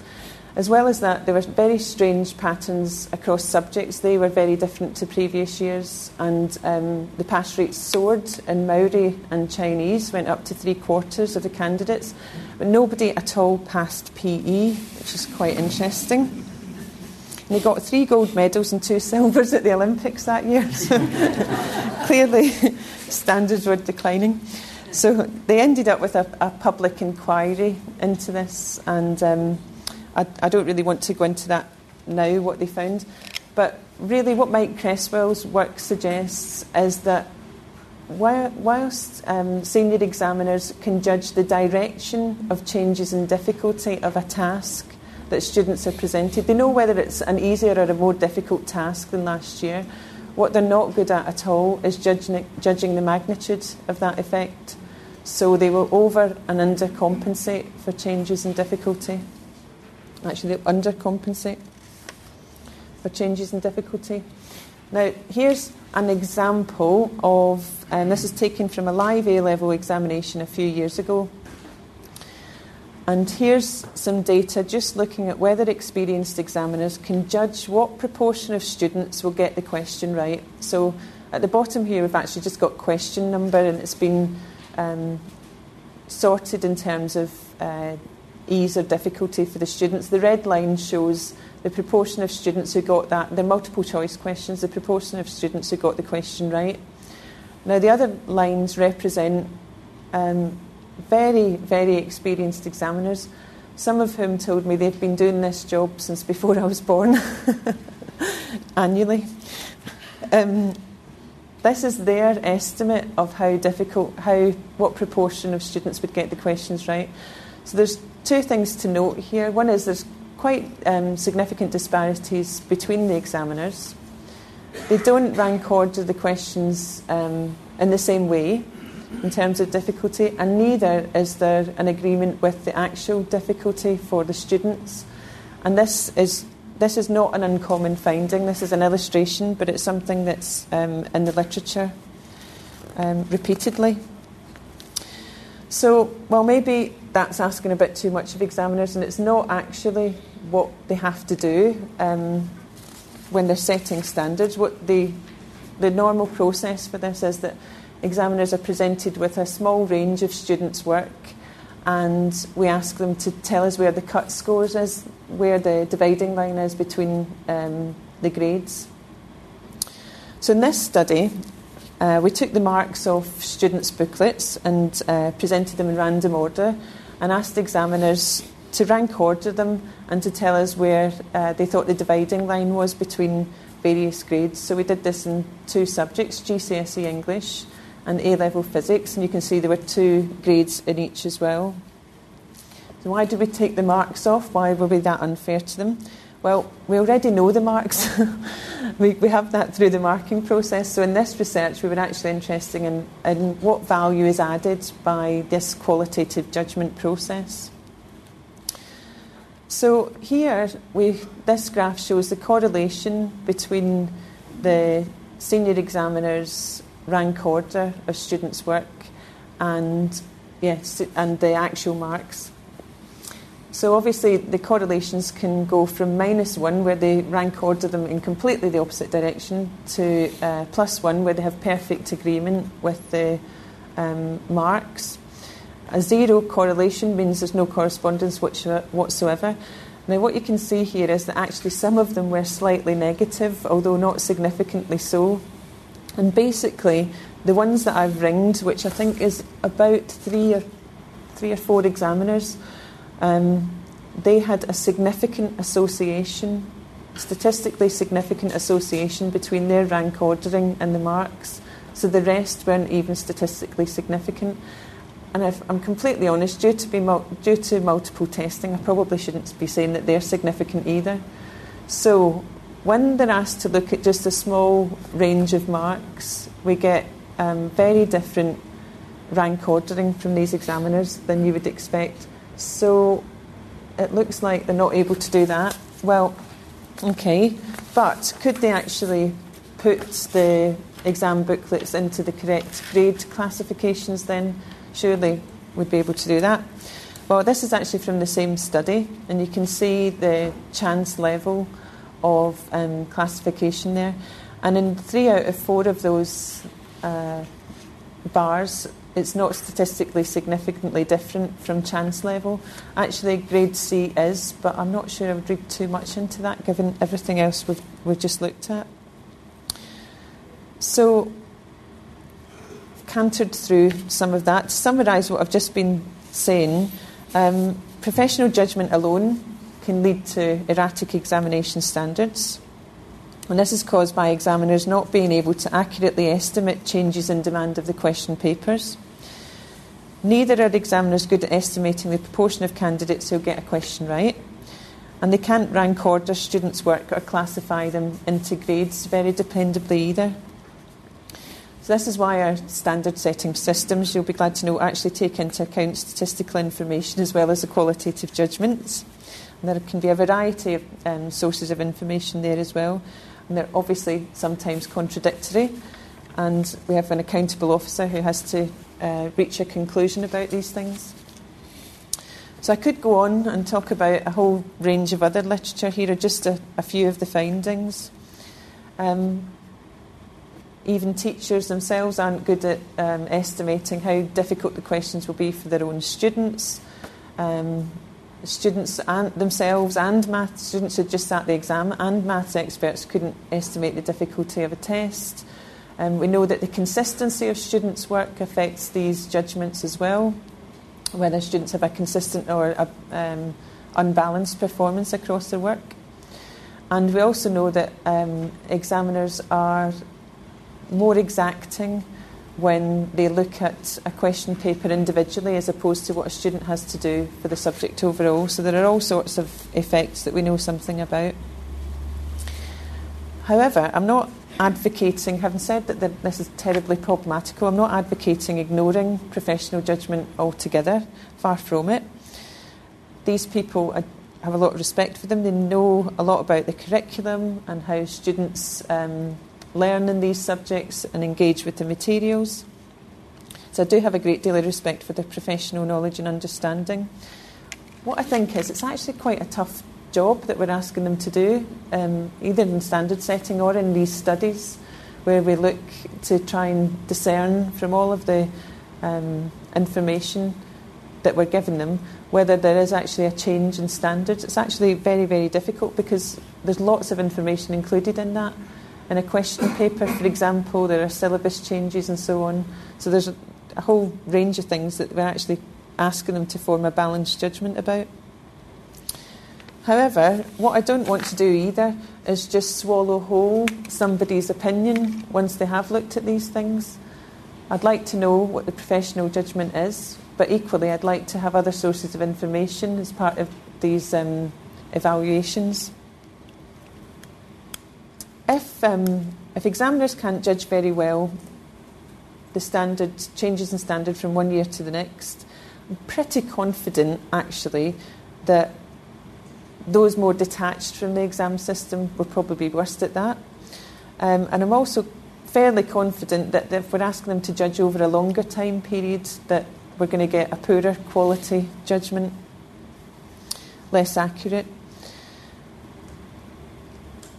As well as that, there were very strange patterns across subjects. They were very different to previous years, and um, the pass rates soared in Maori and Chinese, went up to three quarters of the candidates, but nobody at all passed PE, which is quite interesting. And they got three gold medals and two silvers at the Olympics that year. So clearly, standards were declining. So they ended up with a, a public inquiry into this, and um, I, I don't really want to go into that now, what they found. But really, what Mike Cresswell's work suggests is that whilst um, senior examiners can judge the direction of changes in difficulty of a task that students are presented, they know whether it's an easier or a more difficult task than last year. What they're not good at at all is judging, judging the magnitude of that effect. So they will over and undercompensate for changes in difficulty actually they undercompensate for changes in difficulty. Now, here's an example of, and this is taken from a live A level examination a few years ago. And here's some data just looking at whether experienced examiners can judge what proportion of students will get the question right. So at the bottom here, we've actually just got question number and it's been um, sorted in terms of uh, ease or difficulty for the students. The red line shows the proportion of students who got that, the multiple choice questions, the proportion of students who got the question right. Now, the other lines represent um, very, very experienced examiners, some of whom told me they've been doing this job since before I was born, annually. Um, this is their estimate of how difficult, how what proportion of students would get the questions right. So there's two things to note here. One is there's quite um, significant disparities between the examiners. They don't rank order the questions um, in the same way in terms of difficulty, and neither is there an agreement with the actual difficulty for the students. And this is this is not an uncommon finding. This is an illustration, but it's something that's um, in the literature um, repeatedly. So, well, maybe that's asking a bit too much of examiners, and it's not actually what they have to do um, when they're setting standards. What the the normal process for this is that examiners are presented with a small range of students' work, and we ask them to tell us where the cut scores is, where the dividing line is between um, the grades. So in this study, uh, we took the marks off students' booklets and uh, presented them in random order and asked examiners to rank order them and to tell us where uh, they thought the dividing line was between various grades. So we did this in two subjects GCSE English and A level physics, and you can see there were two grades in each as well. So, why did we take the marks off? Why were we that unfair to them? Well, we already know the marks. we, we have that through the marking process. So in this research, we were actually interested in, in what value is added by this qualitative judgment process. So here, we, this graph shows the correlation between the senior examiner's rank order of students' work and yes, and the actual marks. So obviously the correlations can go from minus one, where they rank order them in completely the opposite direction, to uh, plus one, where they have perfect agreement with the um, marks. A zero correlation means there's no correspondence whatsoever. Now, what you can see here is that actually some of them were slightly negative, although not significantly so. And basically, the ones that I've ringed, which I think is about three or three or four examiners, um, they had a significant association, statistically significant association between their rank ordering and the marks. So the rest weren't even statistically significant. And if I'm completely honest, due to, be mul- due to multiple testing, I probably shouldn't be saying that they're significant either. So when they're asked to look at just a small range of marks, we get um, very different rank ordering from these examiners than you would expect. So it looks like they're not able to do that. Well, okay, but could they actually put the exam booklets into the correct grade classifications then? Surely we'd be able to do that. Well, this is actually from the same study, and you can see the chance level of um, classification there. And in three out of four of those uh, bars, it's not statistically significantly different from chance level. Actually, grade C is, but I'm not sure I would read too much into that given everything else we've, we've just looked at. So, cantered through some of that. To summarise what I've just been saying, um, professional judgment alone can lead to erratic examination standards. And this is caused by examiners not being able to accurately estimate changes in demand of the question papers. Neither are examiners good at estimating the proportion of candidates who'll get a question right, and they can't rank order students' work or classify them into grades very dependably either. So, this is why our standard setting systems, you'll be glad to know, actually take into account statistical information as well as the qualitative judgments. And there can be a variety of um, sources of information there as well. And they're obviously sometimes contradictory. And we have an accountable officer who has to uh, reach a conclusion about these things. So I could go on and talk about a whole range of other literature. Here are just a, a few of the findings. Um, even teachers themselves aren't good at um, estimating how difficult the questions will be for their own students. Um, students and themselves and math students who just sat the exam and maths experts couldn't estimate the difficulty of a test. Um, we know that the consistency of students' work affects these judgments as well, whether students have a consistent or a, um, unbalanced performance across their work. And we also know that um, examiners are more exacting when they look at a question paper individually as opposed to what a student has to do for the subject overall. So there are all sorts of effects that we know something about. However, I'm not advocating, having said that this is terribly problematical, I'm not advocating ignoring professional judgment altogether, far from it. These people, I have a lot of respect for them, they know a lot about the curriculum and how students um, learn in these subjects and engage with the materials. So I do have a great deal of respect for their professional knowledge and understanding. What I think is it's actually quite a tough job that we're asking them to do, um, either in standard setting or in these studies, where we look to try and discern from all of the um, information that we're giving them whether there is actually a change in standards. It's actually very, very difficult because there's lots of information included in that. In a question paper, for example, there are syllabus changes and so on. So there's a, a whole range of things that we're actually asking them to form a balanced judgment about. However, what I don't want to do either is just swallow whole somebody's opinion once they have looked at these things. I'd like to know what the professional judgment is, but equally, I'd like to have other sources of information as part of these um, evaluations. If, um, if examiners can't judge very well the standard changes in standard from one year to the next, I'm pretty confident actually that those more detached from the exam system will probably be worst at that. Um, and I'm also fairly confident that if we're asking them to judge over a longer time period, that we're going to get a poorer quality judgment, less accurate.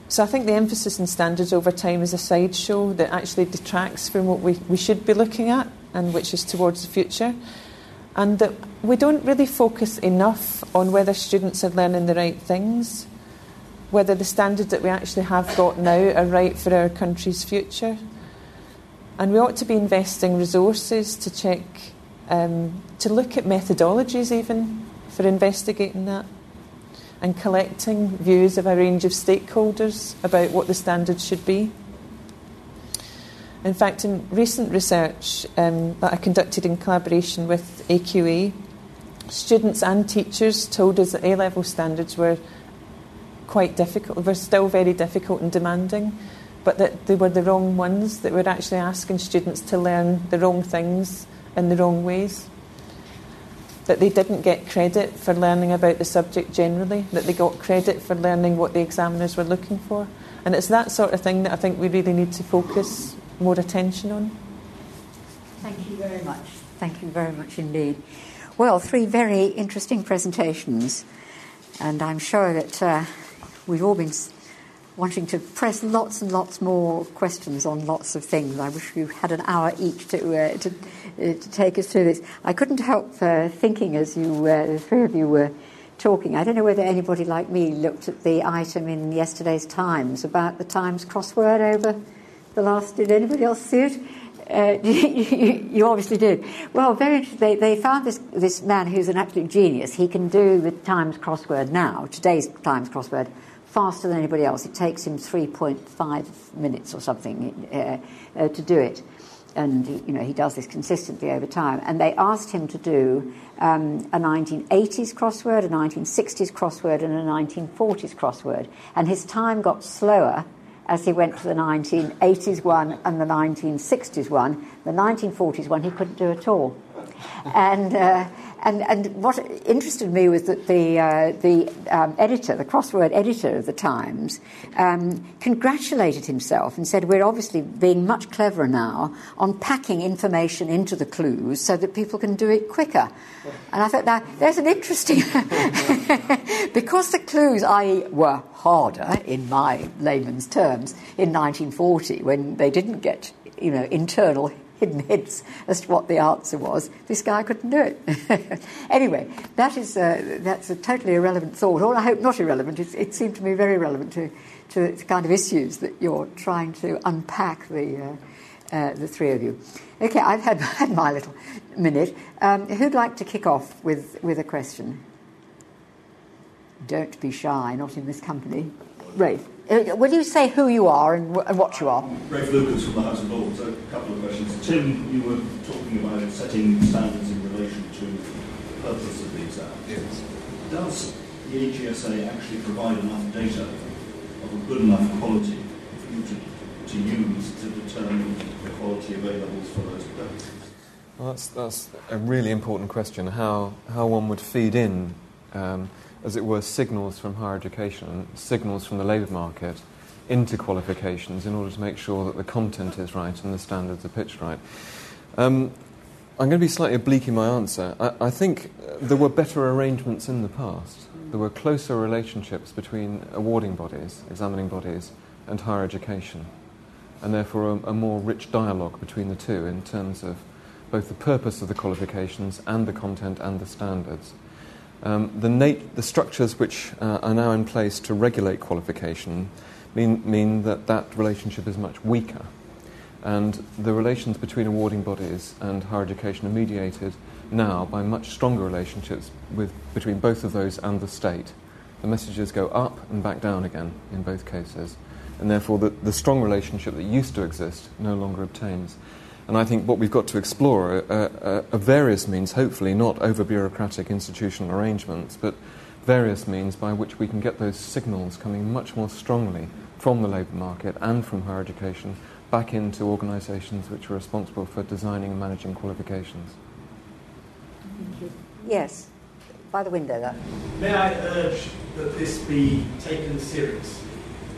So I think the emphasis in standards over time is a sideshow that actually detracts from what we, we should be looking at and which is towards the future. And that we don't really focus enough on whether students are learning the right things, whether the standards that we actually have got now are right for our country's future. And we ought to be investing resources to check, um, to look at methodologies even for investigating that and collecting views of a range of stakeholders about what the standards should be. In fact, in recent research um, that I conducted in collaboration with AQA, students and teachers told us that A level standards were quite difficult, were still very difficult and demanding, but that they were the wrong ones, that were actually asking students to learn the wrong things in the wrong ways that they didn't get credit for learning about the subject generally, that they got credit for learning what the examiners were looking for. And it's that sort of thing that I think we really need to focus more attention on. Thank you very much. Thank you very much indeed. Well, three very interesting presentations, and I'm sure that uh, we've all been wanting to press lots and lots more questions on lots of things. I wish you had an hour each to, uh, to, to, take us through this. I couldn't help uh, thinking as you, uh, the three of you were talking. I don't know whether anybody like me looked at the item in yesterday's Times about the Times crossword over the last. Did anybody else see it? Uh, you, you, obviously did. Well, very they, they found this, this man who's an absolute genius. He can do the Times crossword now, today's Times crossword, faster than anybody else. It takes him 3.5 minutes or something uh, uh, to do it. And you know he does this consistently over time. And they asked him to do um, a 1980s crossword, a 1960s crossword, and a 1940s crossword. And his time got slower as he went to the 1980s one and the 1960s one. The 1940s one he couldn't do at all. And uh, and, and what interested me was that the, uh, the um, editor, the crossword editor of the Times, um, congratulated himself and said, We're obviously being much cleverer now on packing information into the clues so that people can do it quicker. And I thought, now, there's an interesting. because the clues, I were harder, in my layman's terms, in 1940 when they didn't get you know, internal hints as to what the answer was. This guy couldn't do it. anyway, that is uh, that's a totally irrelevant thought, or I hope not irrelevant. It, it seemed to me very relevant to, to the kind of issues that you're trying to unpack the. Uh, uh, the three of you. Okay, I've had, had my little minute. Um, who'd like to kick off with, with a question? Don't be shy, not in this company. Rafe. Uh, will you say who you are and, w- and what you are? Rafe Lucas from the House of Lords. A couple of questions. Tim, you were talking about setting standards in relation to the purpose of the exam. Yes. Does the AGSA actually provide enough data of a good enough quality for you to, to use to determine the quality of A-levels for those purposes? Well, that's, that's a really important question, how, how one would feed in um, as it were, signals from higher education, signals from the labour market into qualifications in order to make sure that the content is right and the standards are pitched right. Um, I'm going to be slightly oblique in my answer. I, I, think there were better arrangements in the past. There were closer relationships between awarding bodies, examining bodies, and higher education, and therefore a, a more rich dialogue between the two in terms of both the purpose of the qualifications and the content and the standards. Um, the, nat- the, structures which uh, are now in place to regulate qualification mean, mean that that relationship is much weaker. And the relations between awarding bodies and higher education are mediated now by much stronger relationships with, between both of those and the state. The messages go up and back down again in both cases. And therefore, the, the strong relationship that used to exist no longer obtains. And I think what we've got to explore are, are, are various means, hopefully not over bureaucratic institutional arrangements, but various means by which we can get those signals coming much more strongly from the labour market and from higher education back into organisations which are responsible for designing and managing qualifications. Yes, by the window there. May I urge that this be taken seriously?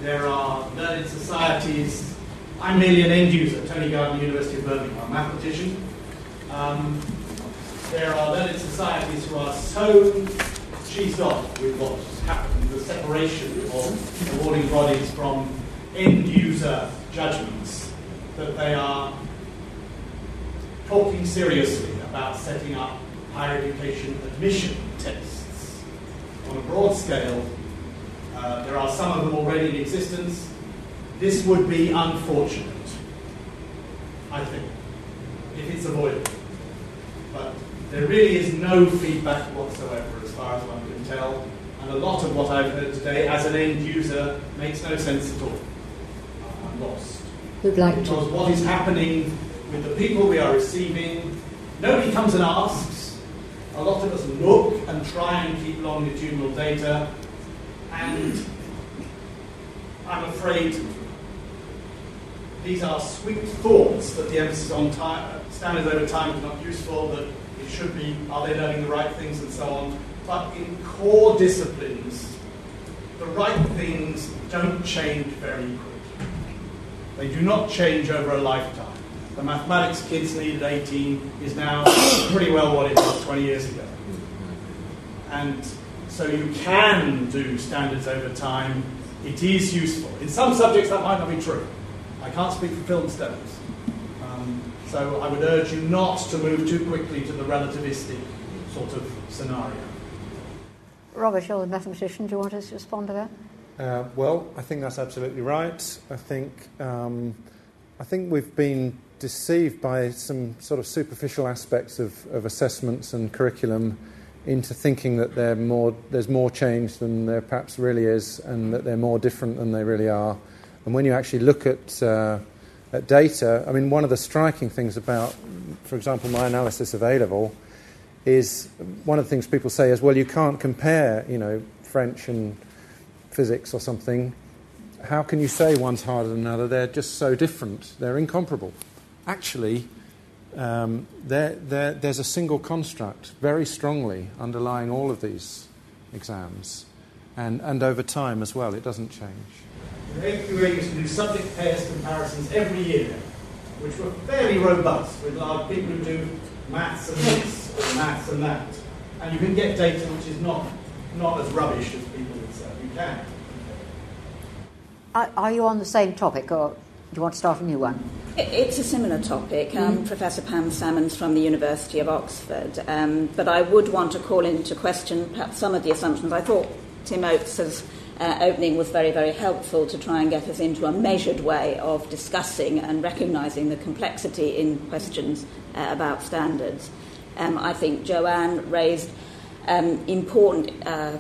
There are learned societies. I'm merely an end user, Tony Gardiner, University of Birmingham, I'm a mathematician. Um, there are learned societies who are so cheesed off with what's happened, the separation of awarding bodies from end user judgments, that they are talking seriously about setting up higher education admission tests on a broad scale. Uh, there are some of them already in existence. This would be unfortunate, I think, if it's avoidable. But there really is no feedback whatsoever, as far as one can tell, and a lot of what I've heard today, as an end user, makes no sense at all. I'm lost. Who'd like Because to? what is happening with the people we are receiving, nobody comes and asks. A lot of us look and try and keep longitudinal data, and I'm afraid these are sweet thoughts that the emphasis on time, standards over time is not useful, that it should be, are they learning the right things and so on. But in core disciplines, the right things don't change very quickly. They do not change over a lifetime. The mathematics kids needed 18 is now pretty well what it was 20 years ago. And so you can do standards over time. It is useful. In some subjects that might not be true. I can't speak for film studies. Um, so I would urge you not to move too quickly to the relativistic sort of scenario. Robert, you're the mathematician. Do you want us to respond to that? Uh, well, I think that's absolutely right. I think um, I think we've been deceived by some sort of superficial aspects of, of assessments and curriculum into thinking that they're more, there's more change than there perhaps really is, and that they're more different than they really are. And when you actually look at uh, at data, I mean, one of the striking things about, for example, my analysis of A level is one of the things people say is, well, you can't compare, you know, French and physics or something. How can you say one's harder than another? They're just so different. They're incomparable. Actually, um, they're, they're, there's a single construct very strongly underlying all of these exams, and, and over time as well. It doesn't change. The AQA used to do subject pairs comparisons every year, which were fairly robust with large people who do maths and this, or maths and that. And you can get data which is not, not as rubbish as people would say. You can. Are, are you on the same topic, or do you want to start a new one? It's a similar topic. Um, Professor Pam Sammons from the University of Oxford. Um, but I would want to call into question perhaps some of the assumptions. I thought Tim Oates's uh, opening was very, very helpful to try and get us into a measured way of discussing and recognising the complexity in questions uh, about standards. Um, I think Joanne raised um, important uh,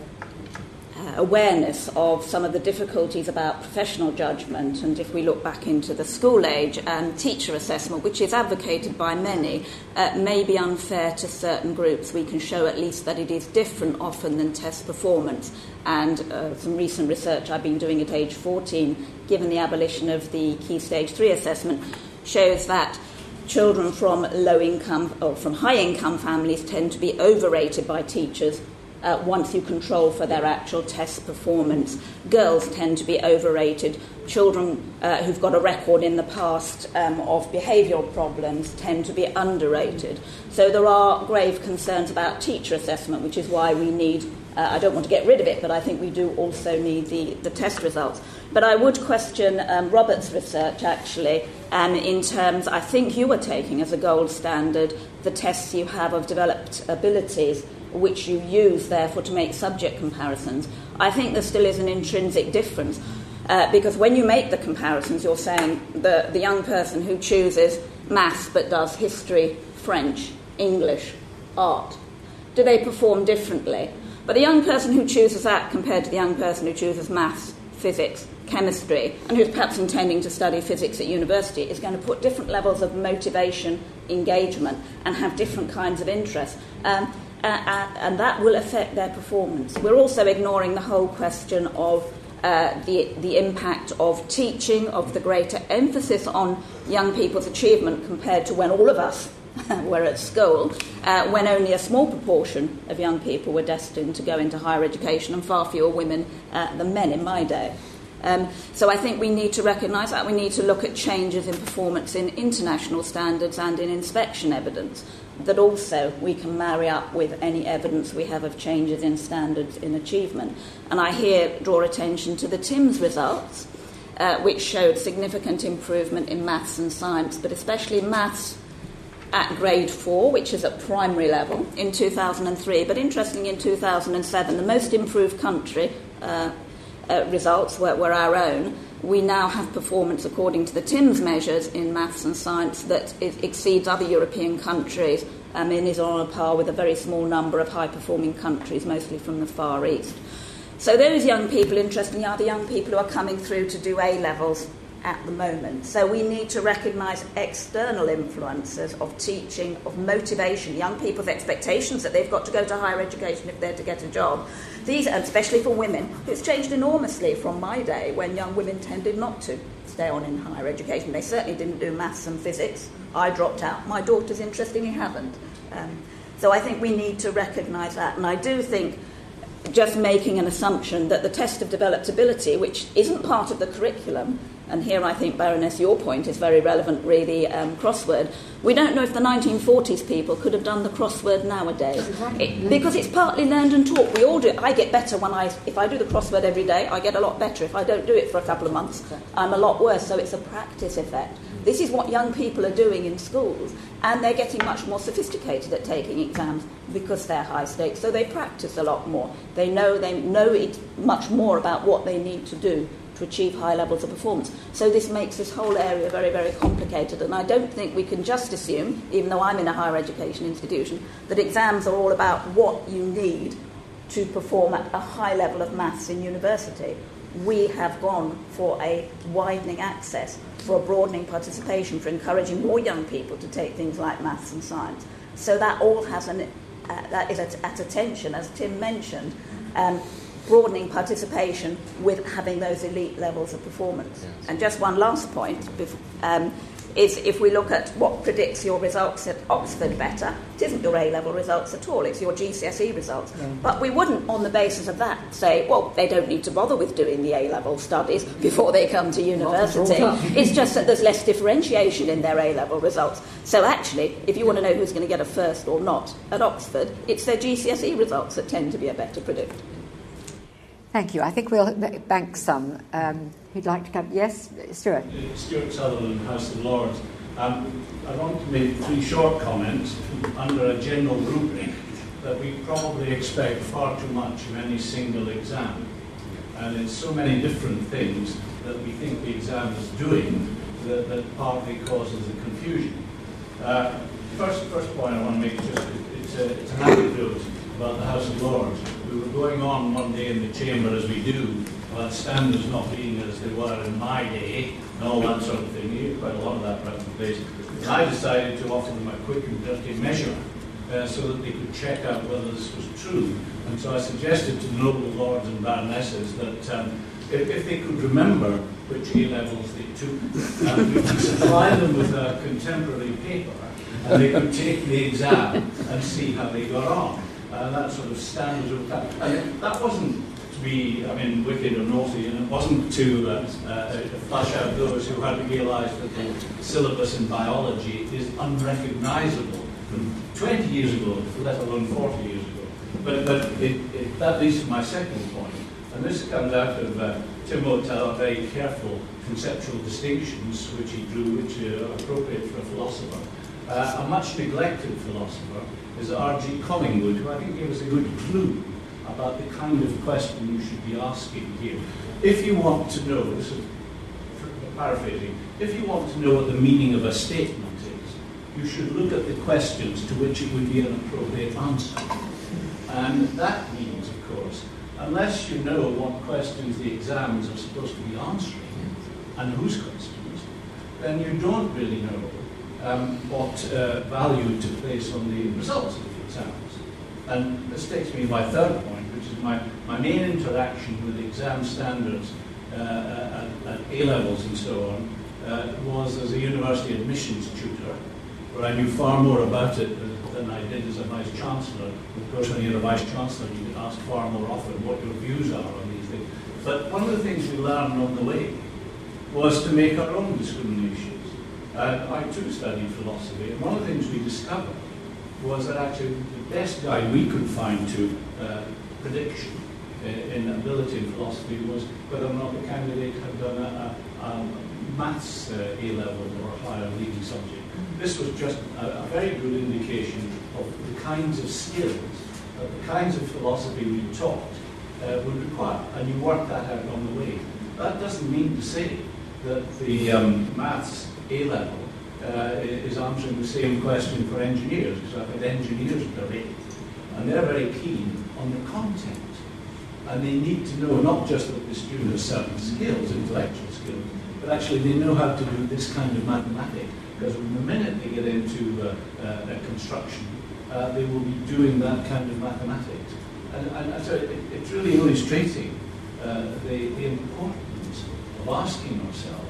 awareness of some of the difficulties about professional judgment. And if we look back into the school age, um, teacher assessment, which is advocated by many, uh, may be unfair to certain groups. We can show at least that it is different often than test performance. And uh, some recent research I've been doing at age 14, given the abolition of the Key Stage 3 assessment, shows that children from low income or from high income families tend to be overrated by teachers uh, once you control for their actual test performance. Girls tend to be overrated. Children uh, who've got a record in the past um, of behavioural problems tend to be underrated. So there are grave concerns about teacher assessment, which is why we need. Uh, I don't want to get rid of it, but I think we do also need the, the test results. But I would question um, Robert's research actually, um, in terms, I think you were taking as a gold standard the tests you have of developed abilities which you use, therefore, to make subject comparisons. I think there still is an intrinsic difference uh, because when you make the comparisons, you're saying the, the young person who chooses maths but does history, French, English, art, do they perform differently? But the young person who chooses that compared to the young person who chooses maths, physics, chemistry, and who's perhaps intending to study physics at university is going to put different levels of motivation, engagement, and have different kinds of interests. Um, uh, and that will affect their performance. We're also ignoring the whole question of uh, the, the impact of teaching, of the greater emphasis on young people's achievement compared to when all of us were at school, uh, when only a small proportion of young people were destined to go into higher education and far fewer women uh, than men in my day. Um, so I think we need to recognise that. We need to look at changes in performance in international standards and in inspection evidence that also we can marry up with any evidence we have of changes in standards in achievement. And I here draw attention to the TIMSS results, uh, which showed significant improvement in maths and science, but especially maths at grade four, which is at primary level, in 2003. But interestingly, in 2007, the most improved country. Uh, uh, results were, were our own, we now have performance according to the TIMSS measures in maths and science that exceeds other European countries um, and is on a par with a very small number of high performing countries, mostly from the Far East. So, those young people, interestingly, are the young people who are coming through to do A levels at the moment. So we need to recognise external influences of teaching, of motivation, young people's expectations that they've got to go to higher education if they're to get a job. These, especially for women, it's changed enormously from my day when young women tended not to stay on in higher education. They certainly didn't do maths and physics. I dropped out. My daughters, interestingly, haven't. Um, so I think we need to recognise that. And I do think just making an assumption that the test of developed ability, which isn't part of the curriculum, and here I think, Baroness, your point is very relevant, really, um, crossword. We don't know if the 1940s people could have done the crossword nowadays. It, because it's partly learned and taught. We all do it. I get better when I, if I do the crossword every day, I get a lot better. If I don't do it for a couple of months, I'm a lot worse. So it's a practice effect. This is what young people are doing in schools, and they're getting much more sophisticated at taking exams because they're high stakes. So they practice a lot more. They know they know it much more about what they need to do to achieve high levels of performance. So this makes this whole area very, very complicated. And I don't think we can just assume, even though I'm in a higher education institution, that exams are all about what you need to perform at a high level of maths in university. We have gone for a widening access, for a broadening participation, for encouraging more young people to take things like maths and science. So that all has an, uh, that is at, at attention, as Tim mentioned. Um, broadening participation with having those elite levels of performance. Yes. And just one last point um, is if we look at what predicts your results at Oxford better, it isn't your A level results at all, it's your GCSE results. But we wouldn't, on the basis of that, say, well, they don't need to bother with doing the A level studies before they come to university. it's just that there's less differentiation in their A level results. So actually, if you want to know who's going to get a first or not at Oxford, it's their GCSE results that tend to be a better predictor. Thank you. I think we'll bank some. Um, who'd like to come? Yes, Stewart. Stewart Sutherland, House of Lords. Um, I want to make three short comments under a general rubric that we probably expect far too much of any single exam. And it's so many different things that we think the exam is doing that, that partly causes the confusion. Uh, first, first point I want to make just it's, a, it's an anecdote about the House of Lords we were going on one day in the chamber as we do about standards not being as they were in my day and all that sort of thing. You quite a lot of that around the place. And I decided to offer them a quick and dirty measure uh, so that they could check out whether this was true. And so I suggested to the noble lords and baronesses that um, if, if, they could remember which A levels they took, um, we could supply them with a contemporary paper and they could take the exam and see how they got on uh, that sort of standard of that. And that wasn't to be, I mean, wicked or naughty, and it wasn't to uh, uh, flush out those who had realised that the syllabus in biology is unrecognisable from 20 years ago, let alone 40 years ago. But, but it, it, that leads to my second point, and this comes out of uh, Tim O'Tell, very careful conceptual distinctions which he drew, which are appropriate for a philosopher. Uh, a much neglected philosopher is R.G. Collingwood, who I think gave us a good clue about the kind of question you should be asking here. If you want to know, this is paraphrasing, if you want to know what the meaning of a statement is, you should look at the questions to which it would be an appropriate answer. And that means, of course, unless you know what questions the exams are supposed to be answering and whose questions, then you don't really know um, what uh, value to place on the results of the exams. And this takes me to my third point, which is my, my main interaction with exam standards uh, at, at A levels and so on, uh, was as a university admissions tutor, where I knew far more about it than I did as a vice chancellor. Of course, when you're a vice chancellor, you get asked far more often what your views are on these things. But one of the things we learned on the way was to make our own discriminations. Uh, I too studied philosophy, and one of the things we discovered was that actually the best guide we could find to uh, prediction in ability in philosophy was whether or not the candidate had done a, a, a maths uh, A level or a higher leading subject. This was just a, a, very good indication of the kinds of skills, uh, the kinds of philosophy we taught uh, would require, and you work that out on the way. That doesn't mean to say that the um, maths A level uh, is answering the same question for engineers, because I've had engineers direct, and they're very keen on the content and they need to know not just that the student has certain skills, intellectual skills, but actually they know how to do this kind of mathematics. Because the minute they get into uh, uh, construction, uh, they will be doing that kind of mathematics. And, and so it, it's really illustrating uh, the, the importance of asking ourselves,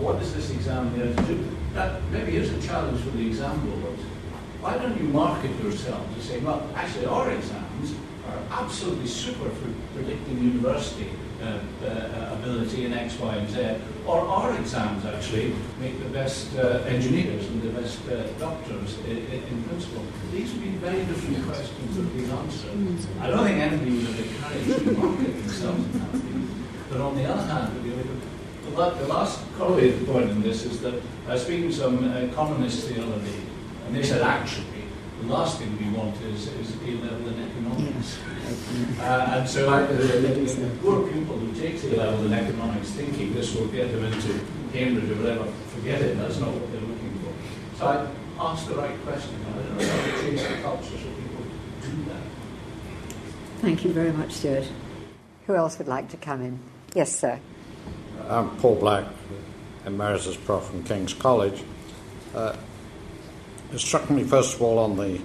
what is this exam there to do? That maybe is a challenge for the exam boards. Why don't you market yourselves to say, well, actually our exams are absolutely super for predicting university uh, uh, ability in X, Y, and Z, or our exams actually make the best uh, engineers and the best uh, doctors in, in, principle. These would be very different questions that we answered. I don't think anybody would have encouraged to market themselves in that But on the other hand, the last correlated point in this is that I was speaking to some uh, economists the other day, and they said actually the last thing we want is, is A level in economics. Uh, and so uh, the, the, poor pupil who takes A level in economics thinking this will get them into Cambridge or whatever, forget it, that's not what they're looking for. So I asked the right question. I don't know how to change the culture so people do that. Thank you very much, Stewart. Who else would like to come in? Yes, sir. I'm Paul Black, Emeritus Prof from King's College. Uh, it struck me, first of all, on the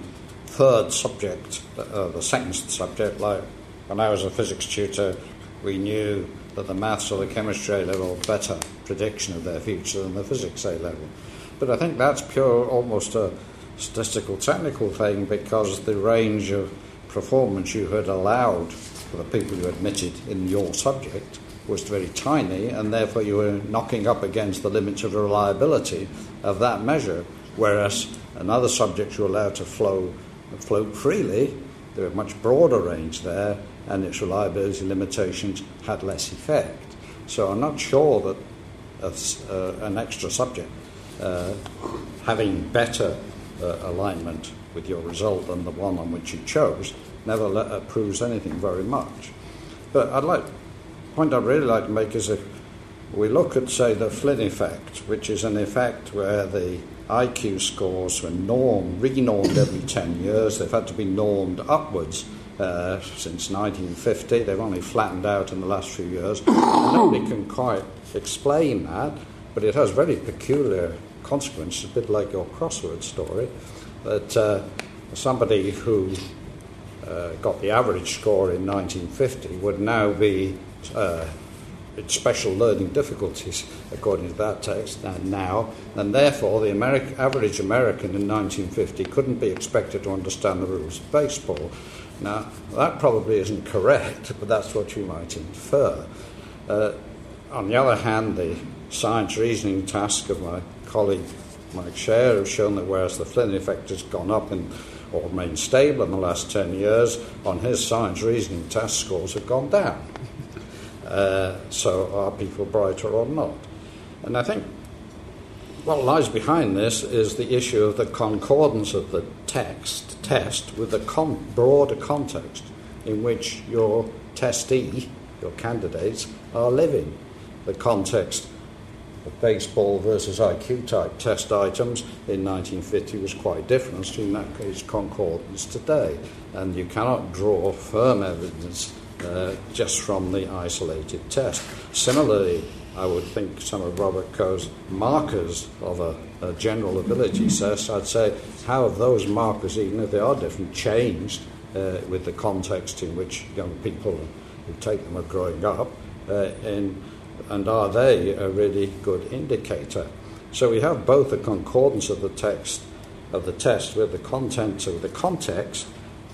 third subject, uh, the second subject, like when I was a physics tutor, we knew that the maths or the chemistry A level better prediction of their future than the physics A level. But I think that's pure, almost a statistical technical thing because the range of performance you had allowed for the people you admitted in your subject was very tiny, and therefore you were knocking up against the limits of reliability of that measure. Whereas and other subjects you're allowed to flow, float freely. There a much broader range there, and its reliability limitations had less effect. So I'm not sure that uh, an extra subject uh, having better uh, alignment with your result than the one on which you chose never uh, proves anything very much. But I'd like point I'd really like to make is if we look at, say, the Flynn effect, which is an effect where the IQ scores were normed, renormed every 10 years. They've had to be normed upwards uh, since 1950. They've only flattened out in the last few years. And nobody can quite explain that, but it has very peculiar consequences, a bit like your crossword story, that uh, somebody who uh, got the average score in 1950 would now be uh, special learning difficulties, according to that text, and now, and therefore the average American in 1950 couldn't be expected to understand the rules of baseball. Now, that probably isn't correct, but that's what you might infer. Uh, on the other hand, the science reasoning task of my colleague Mike Shayer has shown that whereas the Flynn effect has gone up in, or remained stable in the last 10 years, on his science reasoning task scores have gone down. Uh, so are people brighter or not? And I think what lies behind this is the issue of the concordance of the text test with the con- broader context in which your testee, your candidates, are living. The context of baseball versus IQ type test items in 1950 was quite different to that case concordance today. And you cannot draw firm evidence uh, just from the isolated test. Similarly, I would think some of Robert Coe's markers of a, a general ability test, I'd say, how have those markers, even if they are different, changed uh, with the context in which young people who take them are growing up, uh, in, and are they a really good indicator? So we have both a concordance of the text of the test with the content of the context,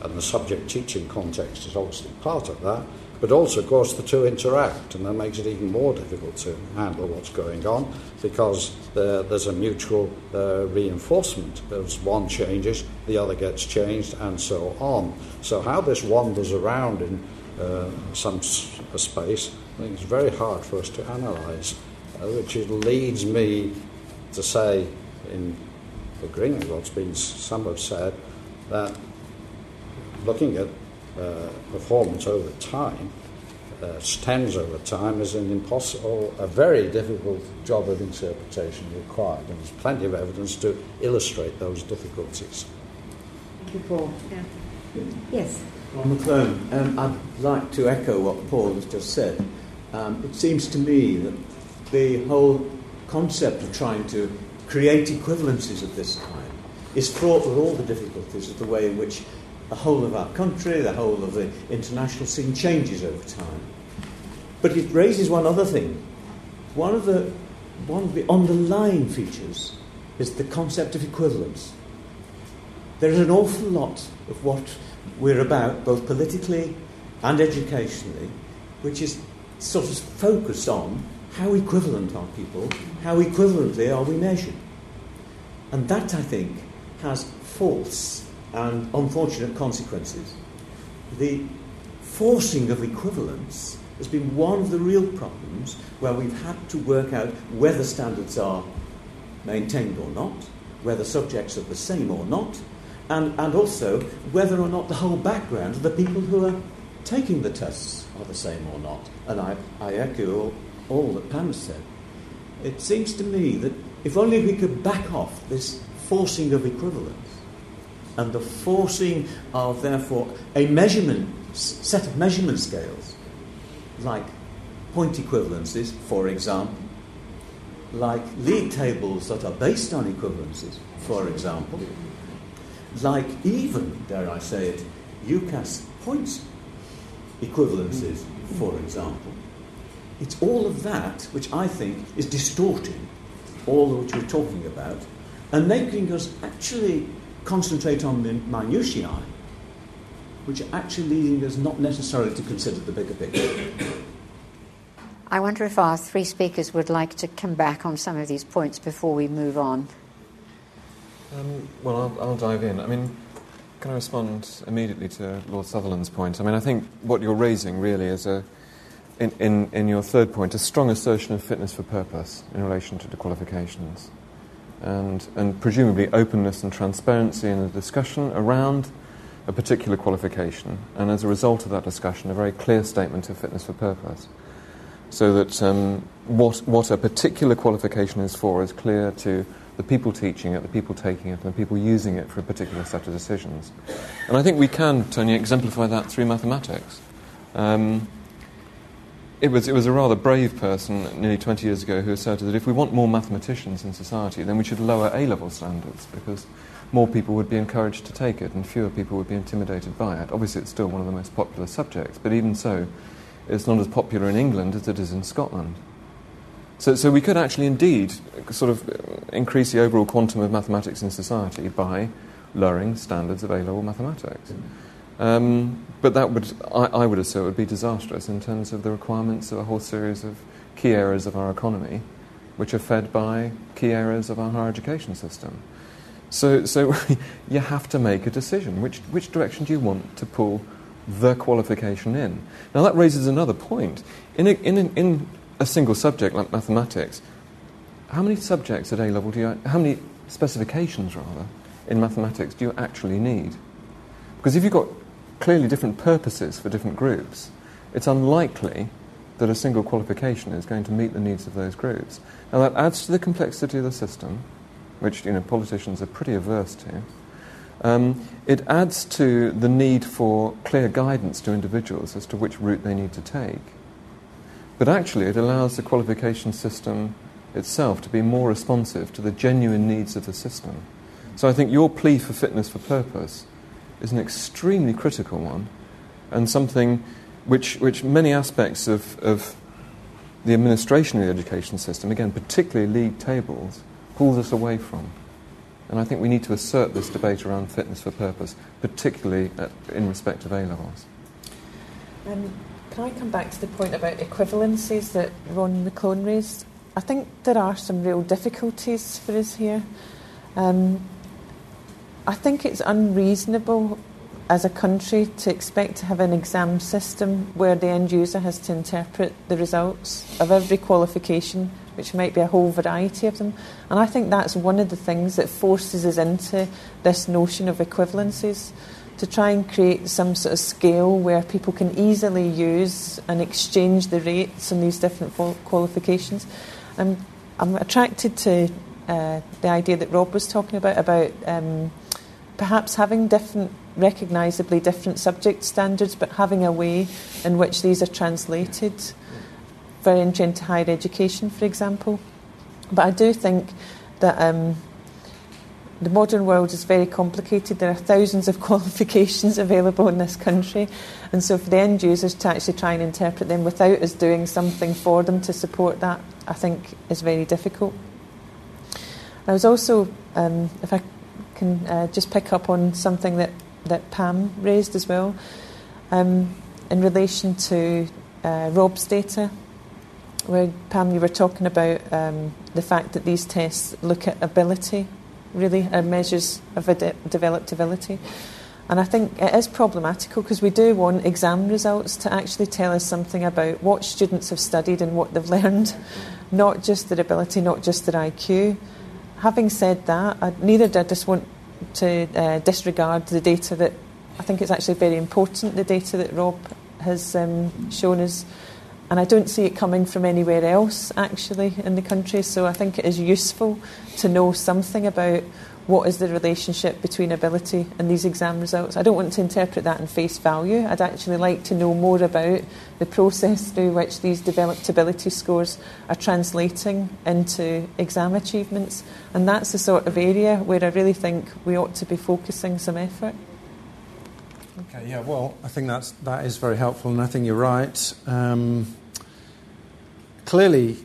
and the subject teaching context is obviously part of that. But also, of course, the two interact, and that makes it even more difficult to handle what's going on because there, there's a mutual uh, reinforcement. As one changes, the other gets changed, and so on. So, how this wanders around in uh, some space, I think it's very hard for us to analyse, uh, which leads me to say, in agreeing with what's been some have said, that looking at uh, performance over time, uh, stands over time, is an impossible, a very difficult job of interpretation required. And there's plenty of evidence to illustrate those difficulties. Thank you, Paul. Yeah. Yes. Ron McLone, um, I'd like to echo what Paul has just said. Um, it seems to me that the whole concept of trying to create equivalencies of this kind is fraught with all the difficulties of the way in which the whole of our country, the whole of the international scene changes over time. But it raises one other thing. One of the, one of the underlying features is the concept of equivalence. There is an awful lot of what we're about, both politically and educationally, which is sort of focused on how equivalent are people, how equivalently are we measured. And that, I think, has false and unfortunate consequences. The forcing of equivalence has been one of the real problems where we've had to work out whether standards are maintained or not, whether subjects are the same or not, and, and also whether or not the whole background of the people who are taking the tests are the same or not. And I, I echo all, all that Pam said. It seems to me that if only we could back off this forcing of equivalence and the forcing of, therefore, a measurement set of measurement scales, like point equivalences, for example, like league tables that are based on equivalences, for example, like even, dare I say it, UCAS points equivalences, for example. It's all of that which I think is distorting all that we're talking about and making us actually concentrate on the minutiae, which are actually leading us not necessarily to consider the bigger picture. I wonder if our three speakers would like to come back on some of these points before we move on. Um, well, I'll, I'll dive in. I mean, can I respond immediately to Lord Sutherland's point? I mean, I think what you're raising really is a, in, in, in your third point, a strong assertion of fitness for purpose in relation to the qualifications. And, and presumably openness and transparency in the discussion around a particular qualification, and as a result of that discussion, a very clear statement of fitness for purpose. So that um, what, what a particular qualification is for is clear to the people teaching it, the people taking it, and the people using it for a particular set of decisions. And I think we can, Tony, exemplify that through mathematics. Um, it, was, it was a rather brave person nearly 20 years ago who asserted that if we want more mathematicians in society, then we should lower A level standards because more people would be encouraged to take it and fewer people would be intimidated by it. Obviously, it's still one of the most popular subjects, but even so, it's not as popular in England as it is in Scotland. So, so we could actually indeed sort of increase the overall quantum of mathematics in society by lowering standards of A-level mathematics. Um, but that would, I, I would assert, would be disastrous in terms of the requirements of a whole series of key areas of our economy, which are fed by key areas of our higher education system. So, so you have to make a decision. Which, which direction do you want to pull the qualification in? Now, that raises another point. In a, in a, in a single subject like mathematics, how many subjects at A level do you, how many specifications rather, in mathematics do you actually need? Because if you've got clearly different purposes for different groups, it's unlikely that a single qualification is going to meet the needs of those groups. Now, that adds to the complexity of the system, which you know, politicians are pretty averse to. Um, it adds to the need for clear guidance to individuals as to which route they need to take. but actually it allows the qualification system itself to be more responsive to the genuine needs of the system. So I think your plea for fitness for purpose is an extremely critical one and something which, which many aspects of, of the administration of the education system, again, particularly league tables, pulls us away from. And I think we need to assert this debate around fitness for purpose, particularly at, in respect of A levels. Um, can I come back to the point about equivalencies that Ron McLone raised? I think there are some real difficulties for us here. Um, I think it's unreasonable as a country to expect to have an exam system where the end user has to interpret the results of every qualification, which might be a whole variety of them. And I think that's one of the things that forces us into this notion of equivalencies to try and create some sort of scale where people can easily use and exchange the rates in these different qualifications. I'm, I'm attracted to uh, the idea that Rob was talking about about um, perhaps having different, recognisably different subject standards, but having a way in which these are translated for entry into higher education, for example. But I do think that um, the modern world is very complicated. There are thousands of qualifications available in this country, and so for the end users to actually try and interpret them without us doing something for them to support that, I think is very difficult. I was also, um, if I can uh, just pick up on something that, that Pam raised as well um, in relation to uh, Rob's data, where Pam, you were talking about um, the fact that these tests look at ability, really, are measures of de- developed ability. And I think it is problematical because we do want exam results to actually tell us something about what students have studied and what they've learned, not just their ability, not just their IQ having said that, I, neither did I just want to uh, disregard the data that I think it's actually very important, the data that Rob has um, shown us. And I don't see it coming from anywhere else actually in the country. So I think it is useful to know something about what is the relationship between ability and these exam results. I don't want to interpret that in face value. I'd actually like to know more about the process through which these developed ability scores are translating into exam achievements. And that's the sort of area where I really think we ought to be focusing some effort. Okay, yeah, well, I think that's, that is very helpful, and I think you're right. Um, clearly,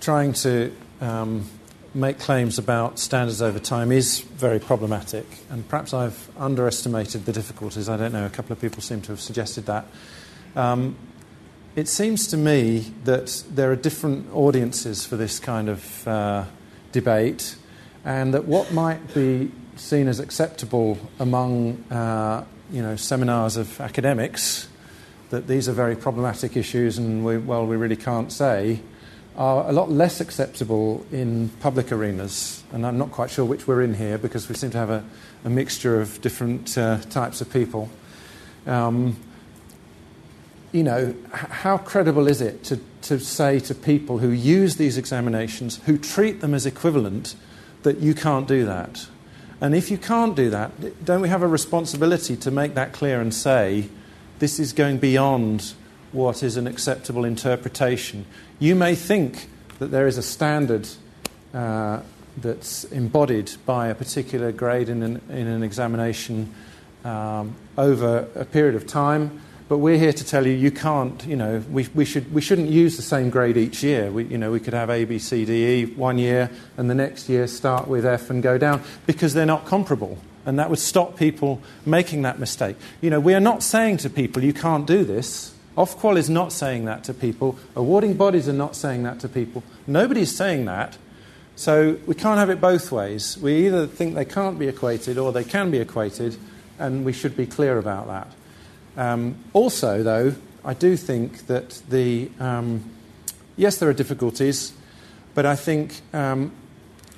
trying to um, make claims about standards over time is very problematic, and perhaps I've underestimated the difficulties. I don't know, a couple of people seem to have suggested that. Um, it seems to me that there are different audiences for this kind of uh, debate, and that what might be seen as acceptable among uh, you know, seminars of academics, that these are very problematic issues, and we, well, we really can't say are a lot less acceptable in public arenas. And I'm not quite sure which we're in here because we seem to have a, a mixture of different uh, types of people. Um, you know, how credible is it to, to say to people who use these examinations, who treat them as equivalent, that you can't do that? And if you can't do that, don't we have a responsibility to make that clear and say, this is going beyond what is an acceptable interpretation. You may think that there is a standard uh, that's embodied by a particular grade in an, in an examination um, over a period of time, but we're here to tell you you can't, you know, we, we, should, we shouldn't use the same grade each year. We, you know, we could have A, B, C, D, E one year and the next year start with F and go down because they're not comparable. And that would stop people making that mistake. You know, we are not saying to people you can't do this. Ofqual is not saying that to people. Awarding bodies are not saying that to people. Nobody's saying that. So we can't have it both ways. We either think they can't be equated or they can be equated, and we should be clear about that. Um, also, though, I do think that the. Um, yes, there are difficulties, but I think um,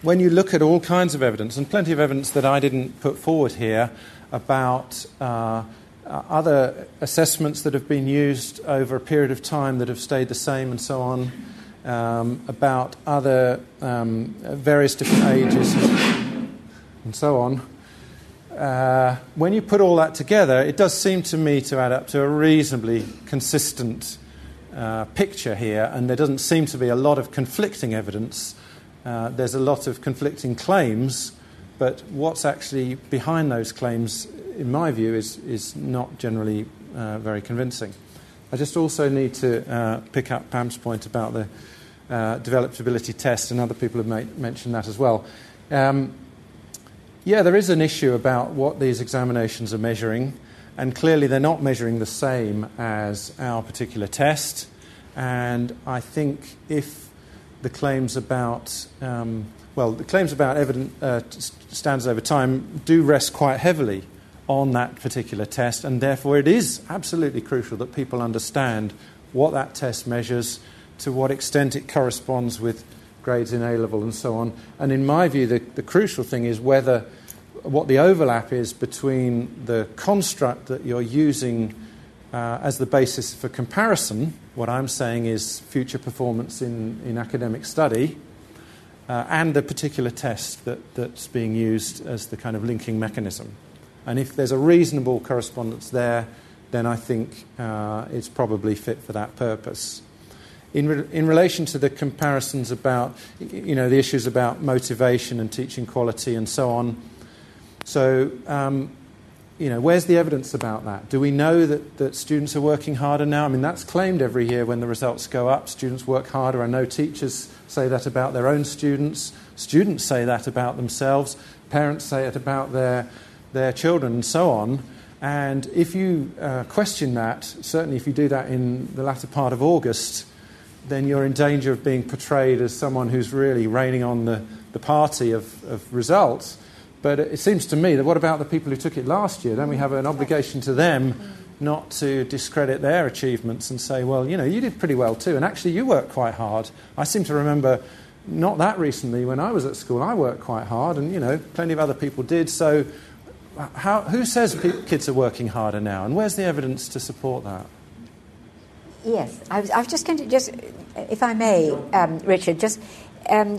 when you look at all kinds of evidence, and plenty of evidence that I didn't put forward here about. Uh, uh, other assessments that have been used over a period of time that have stayed the same and so on, um, about other um, various different ages and so on. Uh, when you put all that together, it does seem to me to add up to a reasonably consistent uh, picture here, and there doesn't seem to be a lot of conflicting evidence. Uh, there's a lot of conflicting claims, but what's actually behind those claims, in my view, is, is not generally uh, very convincing. I just also need to uh, pick up Pam's point about the uh, developability test, and other people have mentioned that as well. Um, yeah, there is an issue about what these examinations are measuring, and clearly they're not measuring the same as our particular test. And I think if the claims about, um, well, the claims about evident uh, standards over time do rest quite heavily on that particular test, and therefore it is absolutely crucial that people understand what that test measures, to what extent it corresponds with grades in A level and so on. And in my view, the, the crucial thing is whether what the overlap is between the construct that you're using uh, as the basis for comparison. What I'm saying is future performance in, in academic study. Uh, and the particular test that, that's being used as the kind of linking mechanism. And if there's a reasonable correspondence there, then I think uh, it's probably fit for that purpose. In, re- in relation to the comparisons about, you know, the issues about motivation and teaching quality and so on, so, um, you know, where's the evidence about that? Do we know that, that students are working harder now? I mean, that's claimed every year when the results go up. Students work harder. I know teachers say that about their own students. Students say that about themselves. Parents say it about their, their children, and so on. And if you uh, question that, certainly if you do that in the latter part of August, then you're in danger of being portrayed as someone who's really raining on the, the party of, of results but it seems to me that what about the people who took it last year? Don't we have an obligation to them not to discredit their achievements and say, well, you know, you did pretty well too, and actually you worked quite hard. I seem to remember not that recently when I was at school, I worked quite hard, and, you know, plenty of other people did. So how, who says kids are working harder now, and where's the evidence to support that? Yes, I was, I was just going to just, if I may, um, Richard, just um,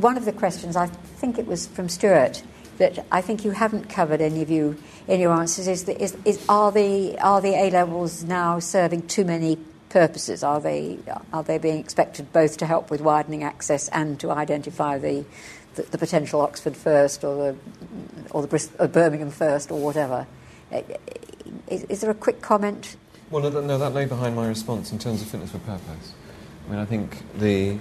one of the questions, I think it was from Stewart, that I think you haven't covered any of you in your answers is, that, is, is are the are the A levels now serving too many purposes? Are they are they being expected both to help with widening access and to identify the the, the potential Oxford first or the or the Brist- or uh, Birmingham first or whatever? Uh, is, is, there a quick comment? Well, no, no, that lay behind my response in terms of fitness for purpose. I mean, I think the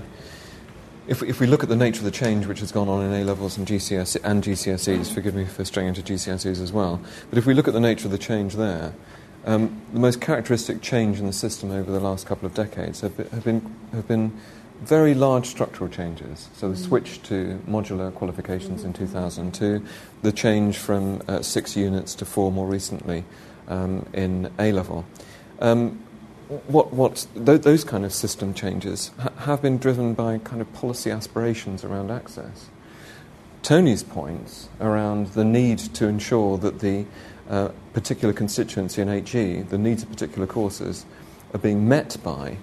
if, if we look at the nature of the change which has gone on in A levels and, GCS, and GCSEs, forgive me for straying into GCSEs as well, but if we look at the nature of the change there, um, the most characteristic change in the system over the last couple of decades have been, have been, have been very large structural changes. So the switch to modular qualifications in 2002, the change from uh, six units to four more recently um, in A level. Um, what, what th- those kind of system changes ha- have been driven by kind of policy aspirations around access. Tony's points around the need to ensure that the uh, particular constituency in HE, the needs of particular courses, are being met by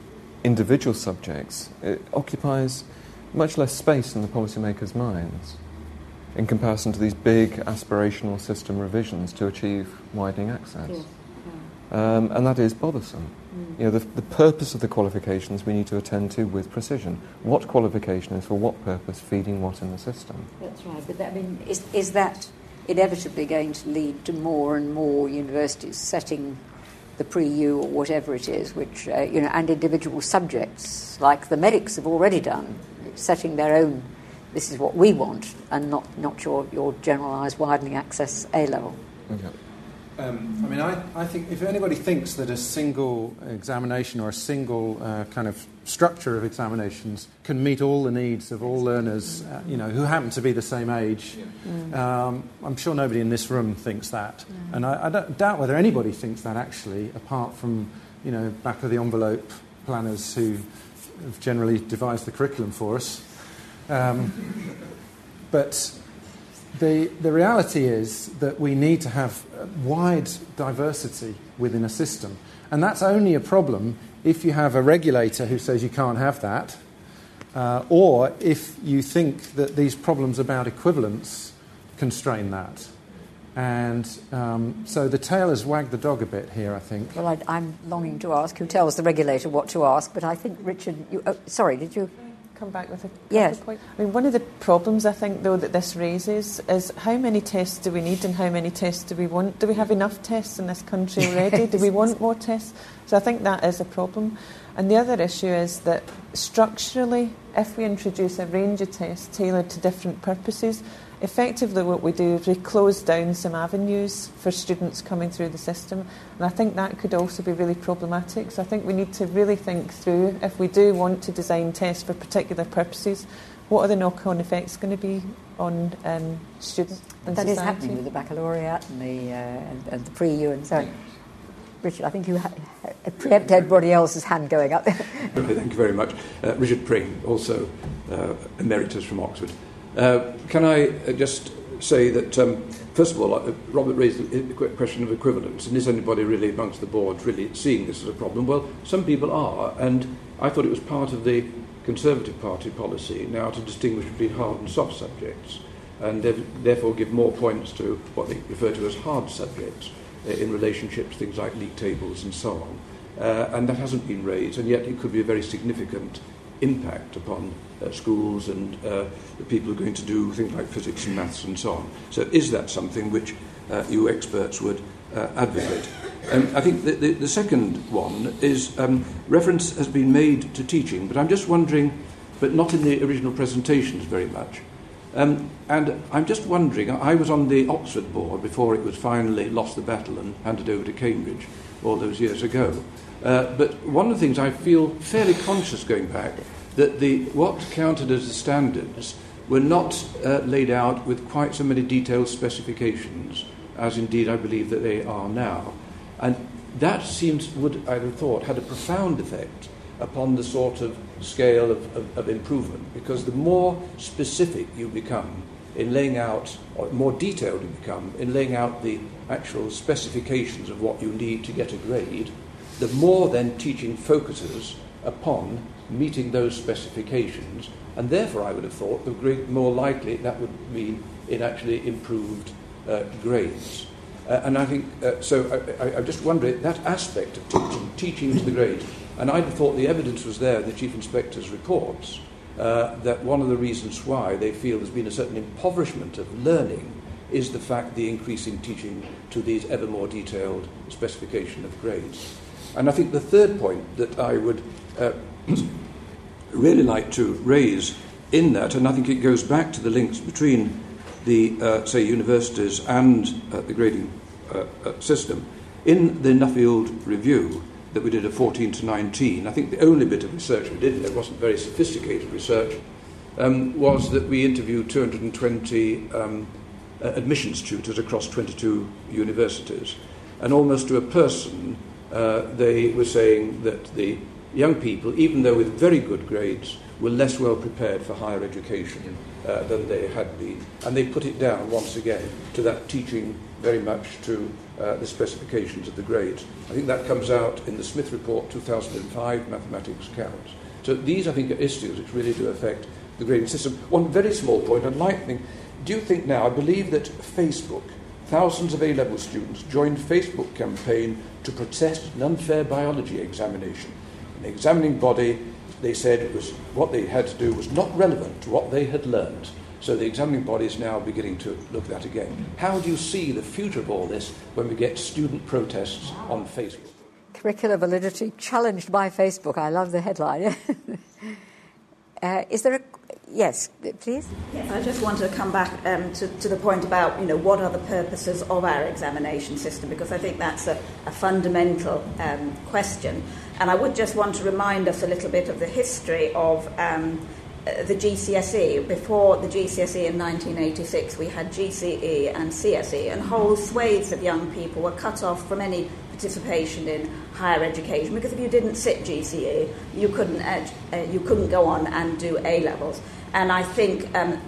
individual subjects, it occupies much less space in the policymakers' minds in comparison to these big aspirational system revisions to achieve widening access. Yeah. Yeah. Um, and that is bothersome. Mm. You know, the, the purpose of the qualifications we need to attend to with precision. What qualification is for what purpose, feeding what in the system. That's right. But that, I mean, is, is that inevitably going to lead to more and more universities setting the pre-U or whatever it is, which uh, you know, and individual subjects like the medics have already done, setting their own. This is what we want, and not not your your generalised widening access A level. Okay. Um, I mean, I, I think if anybody thinks that a single examination or a single uh, kind of structure of examinations can meet all the needs of all learners, uh, you know, who happen to be the same age, mm. um, I'm sure nobody in this room thinks that. And I, I doubt whether anybody thinks that actually, apart from, you know, back of the envelope planners who have generally devised the curriculum for us. Um, but the, the reality is that we need to have wide diversity within a system. And that's only a problem if you have a regulator who says you can't have that, uh, or if you think that these problems about equivalence constrain that. And um, so the tail has wagged the dog a bit here, I think. Well, I, am longing to ask who tells the regulator what to ask, but I think Richard. You, oh, sorry, did you? Come back with a yes. point. I mean, one of the problems I think, though, that this raises is how many tests do we need and how many tests do we want? Do we have enough tests in this country already? do we want more tests? So I think that is a problem. And the other issue is that structurally, if we introduce a range of tests tailored to different purposes, effectively what we do is we close down some avenues for students coming through the system and I think that could also be really problematic so I think we need to really think through if we do want to design tests for particular purposes what are the knock-on effects going to be on um, students and That society? is happening with the baccalaureate and the, uh, and, and the pre-U and so on. Richard, I think you ha- preempt everybody else's hand going up. okay, thank you very much. Uh, Richard Pring, also uh, emeritus from Oxford. Uh, can I uh, just say that, um, first of all, uh, Robert raised the question of equivalence, and is anybody really amongst the board really seeing this as a problem? Well, some people are, and I thought it was part of the Conservative Party policy now to distinguish between hard and soft subjects, and therefore give more points to what they refer to as hard subjects in relationships, things like league tables and so on. Uh, and that hasn't been raised, and yet it could be a very significant impact upon uh, schools and uh, the people who are going to do things like physics and maths and so on. So, is that something which uh, you experts would uh, advocate? Um, I think the, the, the second one is um, reference has been made to teaching, but I'm just wondering, but not in the original presentations very much. Um, and I'm just wondering, I was on the Oxford board before it was finally lost the battle and handed over to Cambridge all those years ago. Uh, but one of the things I feel fairly conscious going back that the, what counted as the standards were not uh, laid out with quite so many detailed specifications as indeed I believe that they are now. And that seems, would I have thought, had a profound effect upon the sort of scale of, of, of improvement because the more specific you become in laying out, or more detailed you become in laying out the actual specifications of what you need to get a grade, the more then teaching focuses upon meeting those specifications, and therefore I would have thought the great, more likely that would mean in actually improved uh, grades. Uh, and I think, uh, so I, I, I just wonder that aspect of teaching, teaching to the grades, and I thought the evidence was there in the Chief Inspector's reports, uh, that one of the reasons why they feel there's been a certain impoverishment of learning is the fact the increase in teaching to these ever more detailed specification of grades. And I think the third point that I would uh, really like to raise in that, and I think it goes back to the links between the, uh, say, universities and uh, the grading uh, uh, system. In the Nuffield review that we did at 14 to 19, I think the only bit of research we did, and it wasn't very sophisticated research, um, was that we interviewed 220 um, uh, admissions tutors across 22 universities. And almost to a person, uh, they were saying that the young people, even though with very good grades, were less well prepared for higher education uh, than they had been. And they put it down once again to that teaching very much to uh, the specifications of the grades. I think that comes out in the Smith Report 2005, Mathematics Counts. So these, I think, are issues which really do affect the grading system. One very small point I'd like to think, do you think now, I believe that Facebook, thousands of A-level students joined Facebook campaign to protest an unfair biology examination An examining body, they said it was what they had to do was not relevant to what they had learned. So the examining body is now beginning to look at that again. How do you see the future of all this when we get student protests on Facebook? Curricular validity challenged by Facebook. I love the headline. uh, is there a yes, please? Yes, I just want to come back um, to, to, the point about you know what are the purposes of our examination system because I think that's a, a fundamental um, question. And I would just want to remind us a little bit of the history of um, uh, the GCSE. Before the GCSE in 1986, we had GCE and CSE, and whole swathes of young people were cut off from any participation in higher education because if you didn't sit GCE, you couldn't, ed- uh, you couldn't go on and do A levels. And I think um,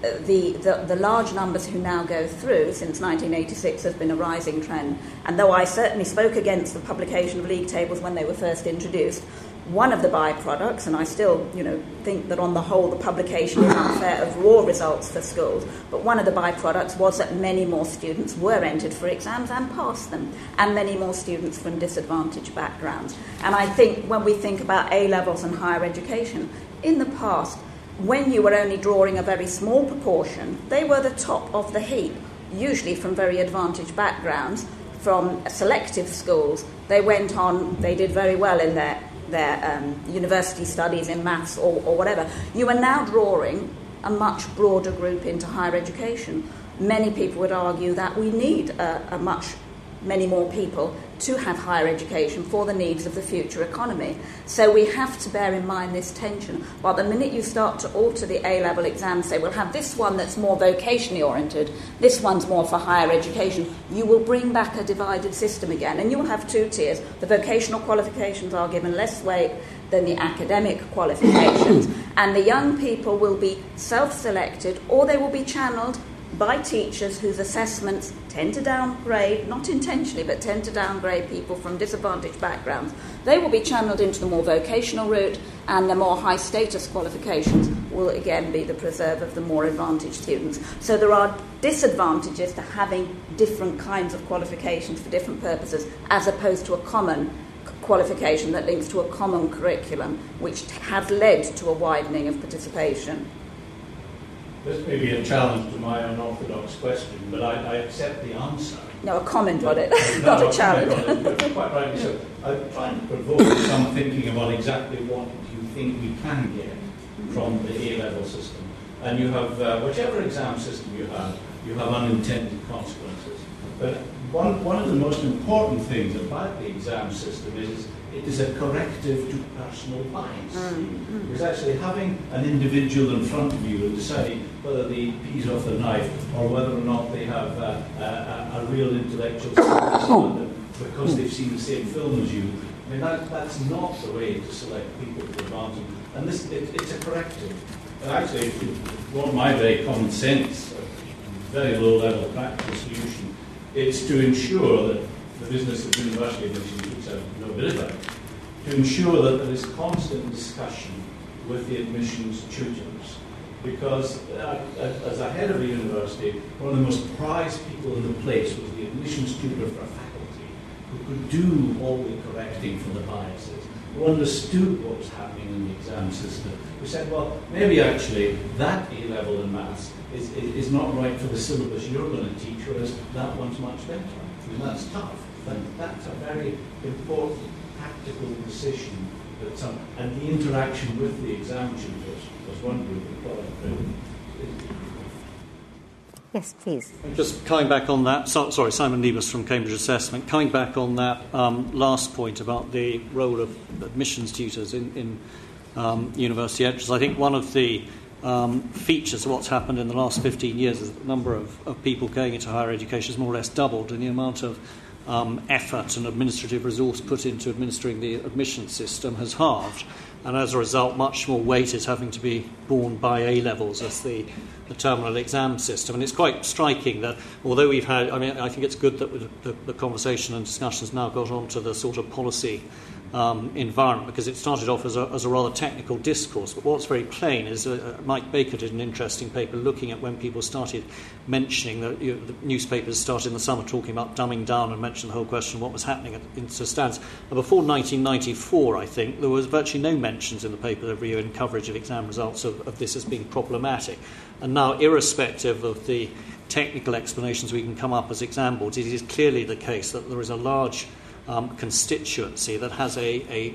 the, the, the, large numbers who now go through since 1986 has been a rising trend. And though I certainly spoke against the publication of league tables when they were first introduced, one of the byproducts, and I still, you know, think that on the whole the publication is unfair of raw results for schools, but one of the byproducts was that many more students were entered for exams and passed them, and many more students from disadvantaged backgrounds. And I think when we think about A levels and higher education, in the past, when you were only drawing a very small proportion, they were the top of the heap, usually from very advantaged backgrounds, from selective schools. They went on, they did very well in their their um, university studies in maths or, or whatever. You are now drawing a much broader group into higher education. Many people would argue that we need a, a much many more people to have higher education for the needs of the future economy. So we have to bear in mind this tension. But the minute you start to alter the A level exam, say we'll have this one that's more vocationally oriented, this one's more for higher education, you will bring back a divided system again. And you will have two tiers. The vocational qualifications are given less weight than the academic qualifications, and the young people will be self selected or they will be channeled by teachers whose assessments tend to downgrade, not intentionally, but tend to downgrade people from disadvantaged backgrounds. They will be channeled into the more vocational route, and the more high status qualifications will again be the preserve of the more advantaged students. So there are disadvantages to having different kinds of qualifications for different purposes, as opposed to a common qualification that links to a common curriculum, which has led to a widening of participation. This may be a challenge to my unorthodox question, but I, I accept the answer. No, a comment on it, no, not a challenge. It, quite rightly so. I'm trying to provoke some thinking about exactly what you think we can get from the A-level system. And you have, uh, whichever exam system you have, you have unintended consequences. But one, one of the most important things about the exam system is it is a corrective to personal bias. Mm-hmm. Because actually having an individual in front of you and deciding whether the peas off the knife or whether or not they have uh, a, a, real intellectual because they've seen the same film as you, I mean, that, that's not the way to select people for advantage. And this, it, it's a corrective. But actually, what my very common sense, very low level practical solution, it's to ensure that the business of university admissions, I to ensure that there is constant discussion with the admissions tutors. Because uh, as a head of a university, one of the most prized people in the place was the admissions tutor for a faculty who could do all the correcting for the biases, who understood what was happening in the exam system, who said, well, maybe actually that A level in maths is, is, is not right for the syllabus you're going to teach, whereas that one's much better. And that's tough. But that's a very important practical decision that some, and the interaction with the exam tutors was one group of product Yes, please. Just coming back on that, so, sorry, Simon Lebus from Cambridge Assessment. Coming back on that um, last point about the role of admissions tutors in, in um, university entrance, I think one of the um, features of what's happened in the last 15 years is that the number of, of people going into higher education has more or less doubled, and the amount of um, effort and administrative resource put into administering the admission system has halved. And as a result, much more weight is having to be borne by A levels as the, the terminal exam system. And it's quite striking that although we've had, I mean, I think it's good that the, the conversation and discussions now got onto the sort of policy um, environment because it started off as a, as a, rather technical discourse. But what's very plain is uh, uh, Mike Baker did an interesting paper looking at when people started mentioning that you know, the newspapers started in the summer talking about dumbing down and mentioned the whole question of what was happening at, in stands. And before 1994, I think, there was virtually no mentions in the paper every year in coverage of exam results of, of this as being problematic. And now, irrespective of the technical explanations we can come up as exam boards, it is clearly the case that there is a large um, constituency that has a,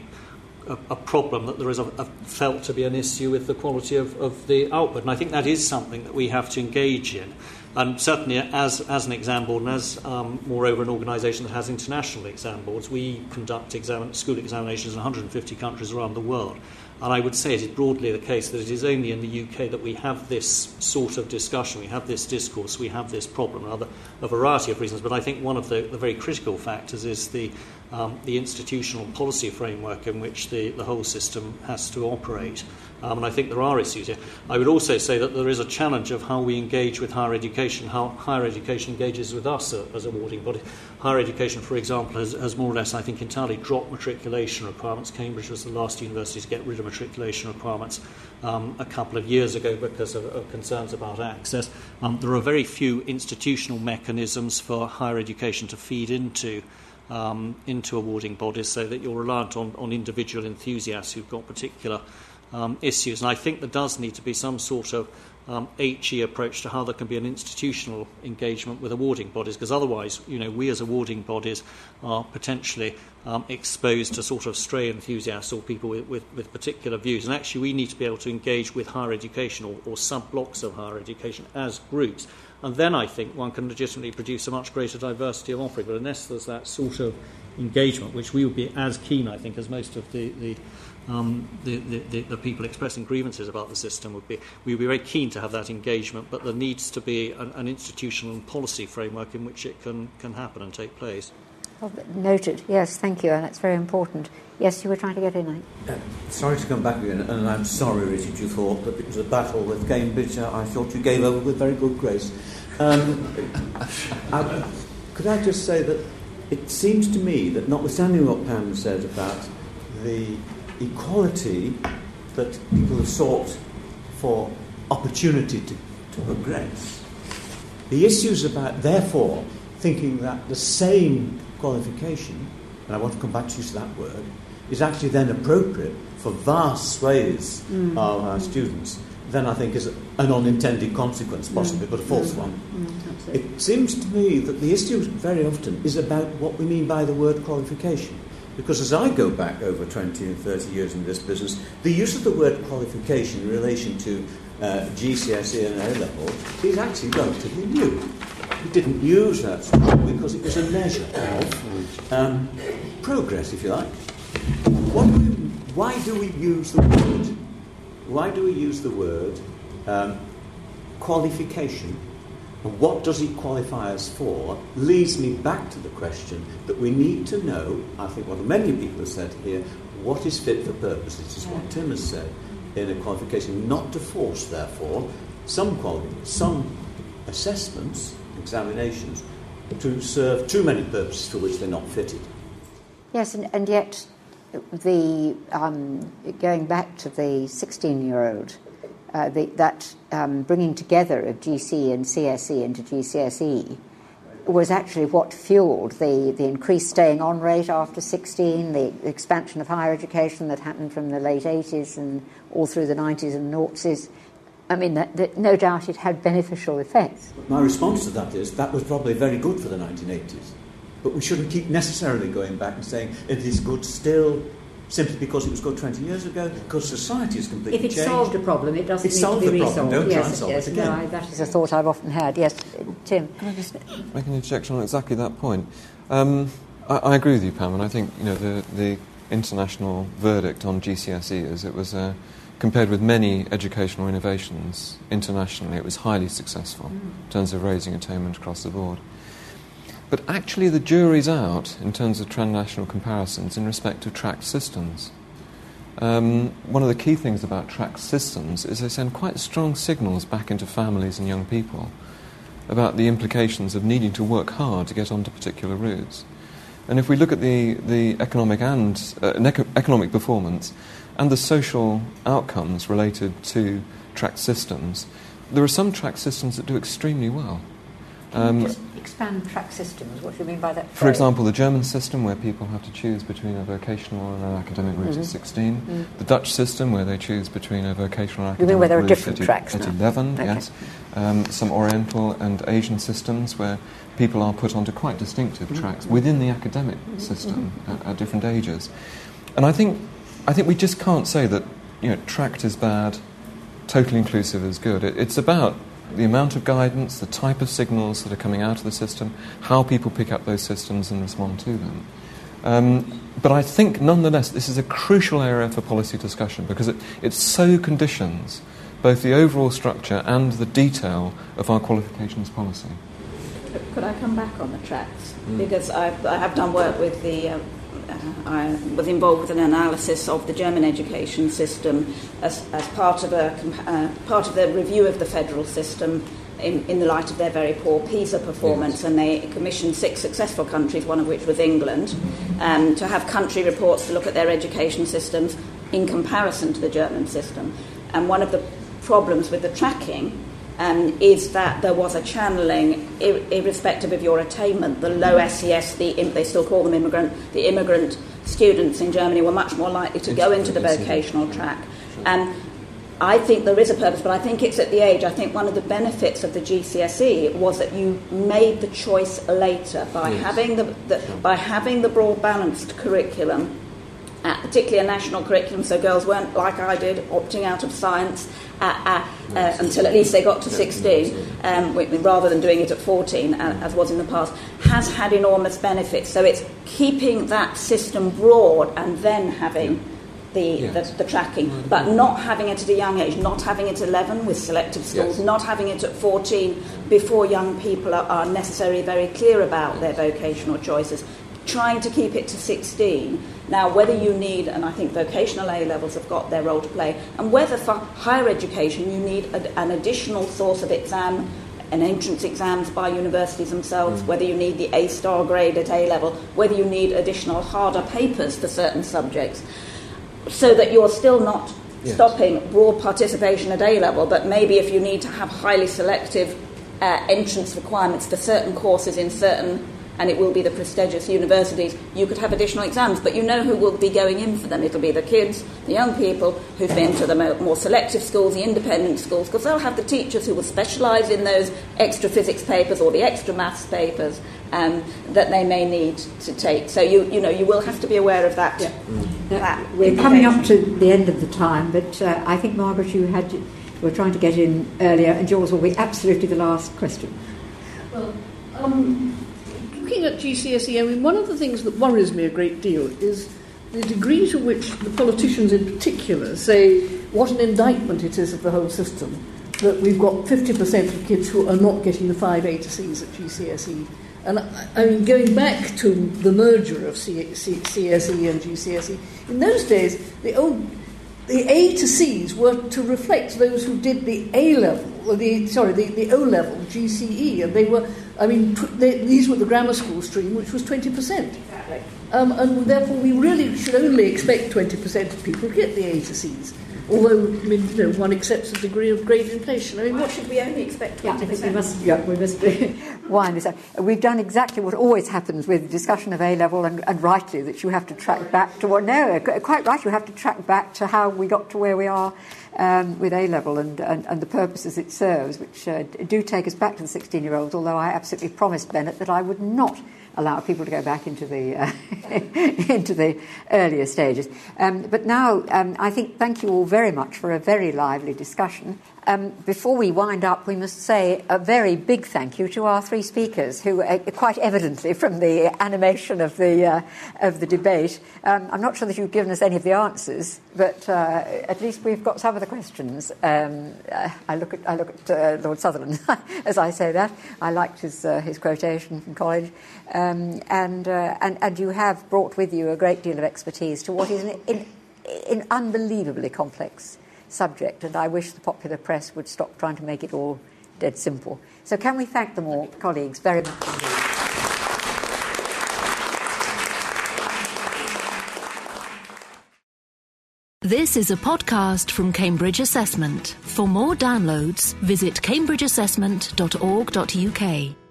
a, a, problem that there is a, a, felt to be an issue with the quality of, of the output. And I think that is something that we have to engage in. And certainly, as, as an exam board, and as um, moreover an organisation that has international exam boards, we conduct exam, school examinations in 150 countries around the world. And I would say it is broadly the case that it is only in the UK that we have this sort of discussion, we have this discourse, we have this problem, other, a variety of reasons. But I think one of the, the very critical factors is the um, the institutional policy framework in which the, the whole system has to operate. Um, and I think there are issues here. I would also say that there is a challenge of how we engage with higher education, how higher education engages with us as a awarding body. Higher education, for example, has, has more or less, I think, entirely dropped matriculation requirements. Cambridge was the last university to get rid of matriculation requirements um, a couple of years ago because of, of concerns about access. Um, there are very few institutional mechanisms for higher education to feed into. Um, into awarding bodies, so that you're reliant on, on individual enthusiasts who've got particular um, issues. And I think there does need to be some sort of um, HE approach to how there can be an institutional engagement with awarding bodies, because otherwise, you know, we as awarding bodies are potentially um, exposed to sort of stray enthusiasts or people with, with, with, particular views. And actually, we need to be able to engage with higher education or, or sub blocks of higher education as groups. And then I think one can legitimately produce a much greater diversity of offering. But unless there's that sort of engagement, which we would be as keen, I think, as most of the, the um, the, the, the, people expressing grievances about the system would be. We would be very keen to have that engagement, but there needs to be an, an institutional and policy framework in which it can, can happen and take place. Oh, noted. Yes, thank you, and that's very important. Yes, you were trying to get in. Uh, sorry to come back again, and I'm sorry, Richard, you thought that it was a battle with game Cambridge. I thought you gave over with very good grace. Um, I, could I just say that it seems to me that, notwithstanding what Pam said about the equality that people have sought for opportunity to, to progress. The issues about, therefore, thinking that the same qualification, and I want to come back to use that word, is actually then appropriate for vast swathes mm. of our students, then I think is an unintended consequence, possibly, mm. but a false mm. one. Mm, it seems to me that the issue very often is about what we mean by the word qualification. Because as I go back over 20 and 30 years in this business, the use of the word qualification in relation to uh, GCSE and A level is actually relatively new. We didn't use that because it was a measure of um, progress, if you like. Do we, why do we use the word? Why do we use the word um, qualification and what does it qualify us for leads me back to the question that we need to know, I think what many people have said here, what is fit for purpose. This is what Tim has said in a qualification, not to force, therefore, some, quali- some assessments, examinations, to serve too many purposes for which they're not fitted. Yes, and, and yet the um, going back to the 16 year old uh, the, that um, bringing together of GCE and CSE into GCSE was actually what fueled the, the increased staying on rate after 16, the expansion of higher education that happened from the late 80s and all through the 90s and noughts. I mean, that, that no doubt it had beneficial effects. My response to that is that was probably very good for the 1980s. But we shouldn't keep necessarily going back and saying it is good still, simply because it was good 20 years ago, because society has completely changed. If it changed. solved a problem, it doesn't it need to be resolved. Problem. Don't yes, try and solve yes, it again. No, I, that is a thought I've often had. Yes, Tim. Can I just make an interjection on exactly that point? Um, I, I, agree with you, Pam, and I think you know the, the international verdict on GCSE is it was uh, compared with many educational innovations internationally, it was highly successful mm. in terms of raising attainment across the board. But actually, the jury's out in terms of transnational comparisons in respect of tracked systems. Um, one of the key things about track systems is they send quite strong signals back into families and young people about the implications of needing to work hard to get onto particular routes. And if we look at the, the economic and uh, eco- economic performance and the social outcomes related to track systems, there are some track systems that do extremely well. Um, just expand track systems. What do you mean by that? For example, the German system, where people have to choose between a vocational and an academic route mm-hmm. at 16. Mm. The Dutch system, where they choose between a vocational and academic you mean where there are different at, tracks at now? 11, okay. yes. Um, some Oriental and Asian systems, where people are put onto quite distinctive mm-hmm. tracks within the academic mm-hmm. system mm-hmm. at, at different ages. And I think, I think we just can't say that you know, tracked is bad, totally inclusive is good. It, it's about the amount of guidance, the type of signals that are coming out of the system, how people pick up those systems and respond to them. Um, but I think, nonetheless, this is a crucial area for policy discussion because it, it so conditions both the overall structure and the detail of our qualifications policy. Could I come back on the tracks? Mm. Because I've, I have done work with the um, I was involved with an analysis of the German education system as, as part, of a, uh, part of the review of the federal system in, in the light of their very poor PISA performance. Yes. And they commissioned six successful countries, one of which was England, um, to have country reports to look at their education systems in comparison to the German system. And one of the problems with the tracking um, is that there was a channeling, ir- irrespective of your attainment. The low SES, the they still call them immigrant, the immigrant students in Germany were much more likely to go into the vocational track. And I think there is a purpose, but I think it's at the age. I think one of the benefits of the GCSE was that you made the choice later by yes. having the, the by having the broad balanced curriculum uh, particularly a national curriculum, so girls weren't, like I did, opting out of science uh, uh, until at least they got to 16, um, rather than doing it at 14, uh, as was in the past, has had enormous benefits. So it's keeping that system broad and then having the, yes. the, the, tracking, mm-hmm. but not having it at a young age, not having it at 11 with selective schools, yes. not having it at 14 before young people are, are necessarily very clear about their vocational choices, trying to keep it to 16 now, whether you need, and I think vocational A levels have got their role to play, and whether for higher education you need a, an additional source of exam and entrance exams by universities themselves, mm. whether you need the A star grade at A level, whether you need additional harder papers for certain subjects, so that you're still not yes. stopping broad participation at A level, but maybe if you need to have highly selective uh, entrance requirements for certain courses in certain and it will be the prestigious universities, you could have additional exams, but you know who will be going in for them. It'll be the kids, the young people who've been to the more selective schools, the independent schools, because they'll have the teachers who will specialise in those extra physics papers or the extra maths papers um, that they may need to take. So you, you know, you will have to be aware of that. Yeah. Mm. that we're coming up to the end of the time, but uh, I think Margaret, you had you were trying to get in earlier, and yours will be absolutely the last question. Well, um, looking at GCSE, I mean, one of the things that worries me a great deal is the degree to which the politicians in particular say what an indictment it is of the whole system that we've got 50% of kids who are not getting the five A to C's at GCSE. And I mean, going back to the merger of C- C- CSE and GCSE, in those days, the old the A to C's were to reflect those who did the A level, the sorry, the, the O level GCE, and they were I mean, they, these were the grammar school stream, which was 20%. Um, and therefore, we really should only expect 20% of people to get the A to C's. Although, I mean, you know, one accepts a degree of grade inflation. I mean, what should we only expect 20%? Yeah, I think we must, yeah, we must wind this up. We've done exactly what always happens with discussion of A level, and, and rightly, that you have to track back to what. No, quite right, you have to track back to how we got to where we are um, with A level and, and, and, the purposes it serves, which uh, do take us back to the 16 year olds, although I absolutely promised Bennett that I would not allow people to go back into the, uh, into the earlier stages. Um, but now, um, I think thank you all very much for a very lively discussion. Um, before we wind up, we must say a very big thank you to our three speakers, who uh, quite evidently, from the animation of the uh, of the debate, um, I'm not sure that you've given us any of the answers, but uh, at least we've got some of the questions. Um, uh, I look at I look at uh, Lord Sutherland as I say that. I liked his uh, his quotation from college, um, and and and you have brought with you a great deal of expertise to what is an, an unbelievably complex subject, and I wish the popular press would stop trying to make it all dead simple. So, can we thank them all, colleagues, very much indeed. This is a podcast from Cambridge Assessment. For more downloads, visit cambridgeassessment.org.uk.